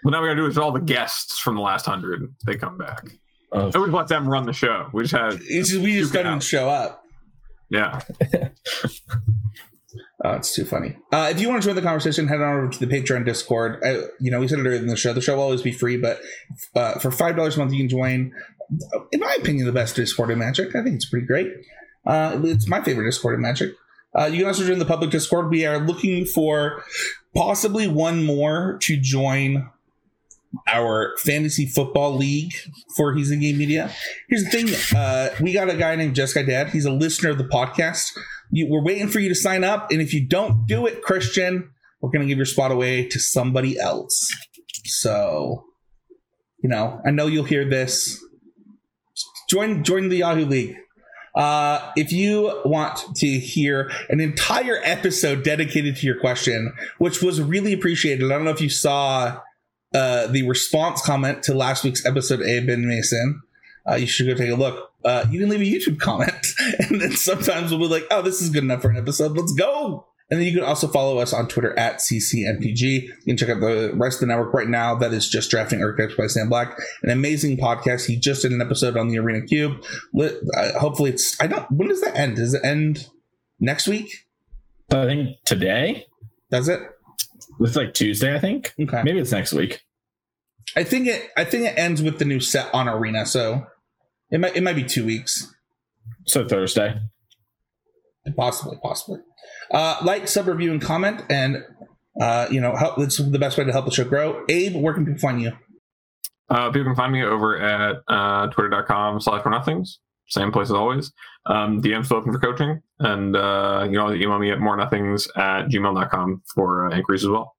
What now we gotta do is all the guests from the last hundred. They come back. Oh. And we let them run the show. We just had. Just, we just got them show up. Yeah. Oh, it's too funny. Uh, if you want to join the conversation, head on over to the Patreon Discord. I, you know, we said it earlier in the show. The show will always be free, but uh, for five dollars a month, you can join in my opinion, the best Discord in Magic. I think it's pretty great. Uh, it's my favorite Discord in Magic. Uh, you can also join the public Discord. We are looking for possibly one more to join our fantasy football league for He's in Game Media. Here's the thing: uh, we got a guy named Jessica Dad. He's a listener of the podcast. You, we're waiting for you to sign up, and if you don't do it, Christian, we're going to give your spot away to somebody else. So, you know, I know you'll hear this. Join join the Yahoo League. Uh, if you want to hear an entire episode dedicated to your question, which was really appreciated, I don't know if you saw uh, the response comment to last week's episode, A. Ben Mason. Uh, you should go take a look. Uh, you can leave a YouTube comment, and then sometimes we'll be like, "Oh, this is good enough for an episode. Let's go." And then you can also follow us on Twitter at CCMTG. You can check out the rest of the network right now. That is just drafting archetypes by Sam Black, an amazing podcast. He just did an episode on the Arena Cube. Uh, hopefully, it's I don't. When does that end? Does it end next week? I think today. Does it? It's like Tuesday, I think. Okay. Maybe it's next week. I think it. I think it ends with the new set on Arena, so it might. It might be two weeks. So Thursday. Possibly, possibly. Uh, like, sub, review, and comment, and uh, you know, help. It's the best way to help the show grow. Abe, where can people find you? Uh, people can find me over at uh, twitter.com slash for nothings. Same place as always. Um, DM's still looking for coaching, and uh, you can know, email me at more nothings at gmail.com for uh, inquiries as well.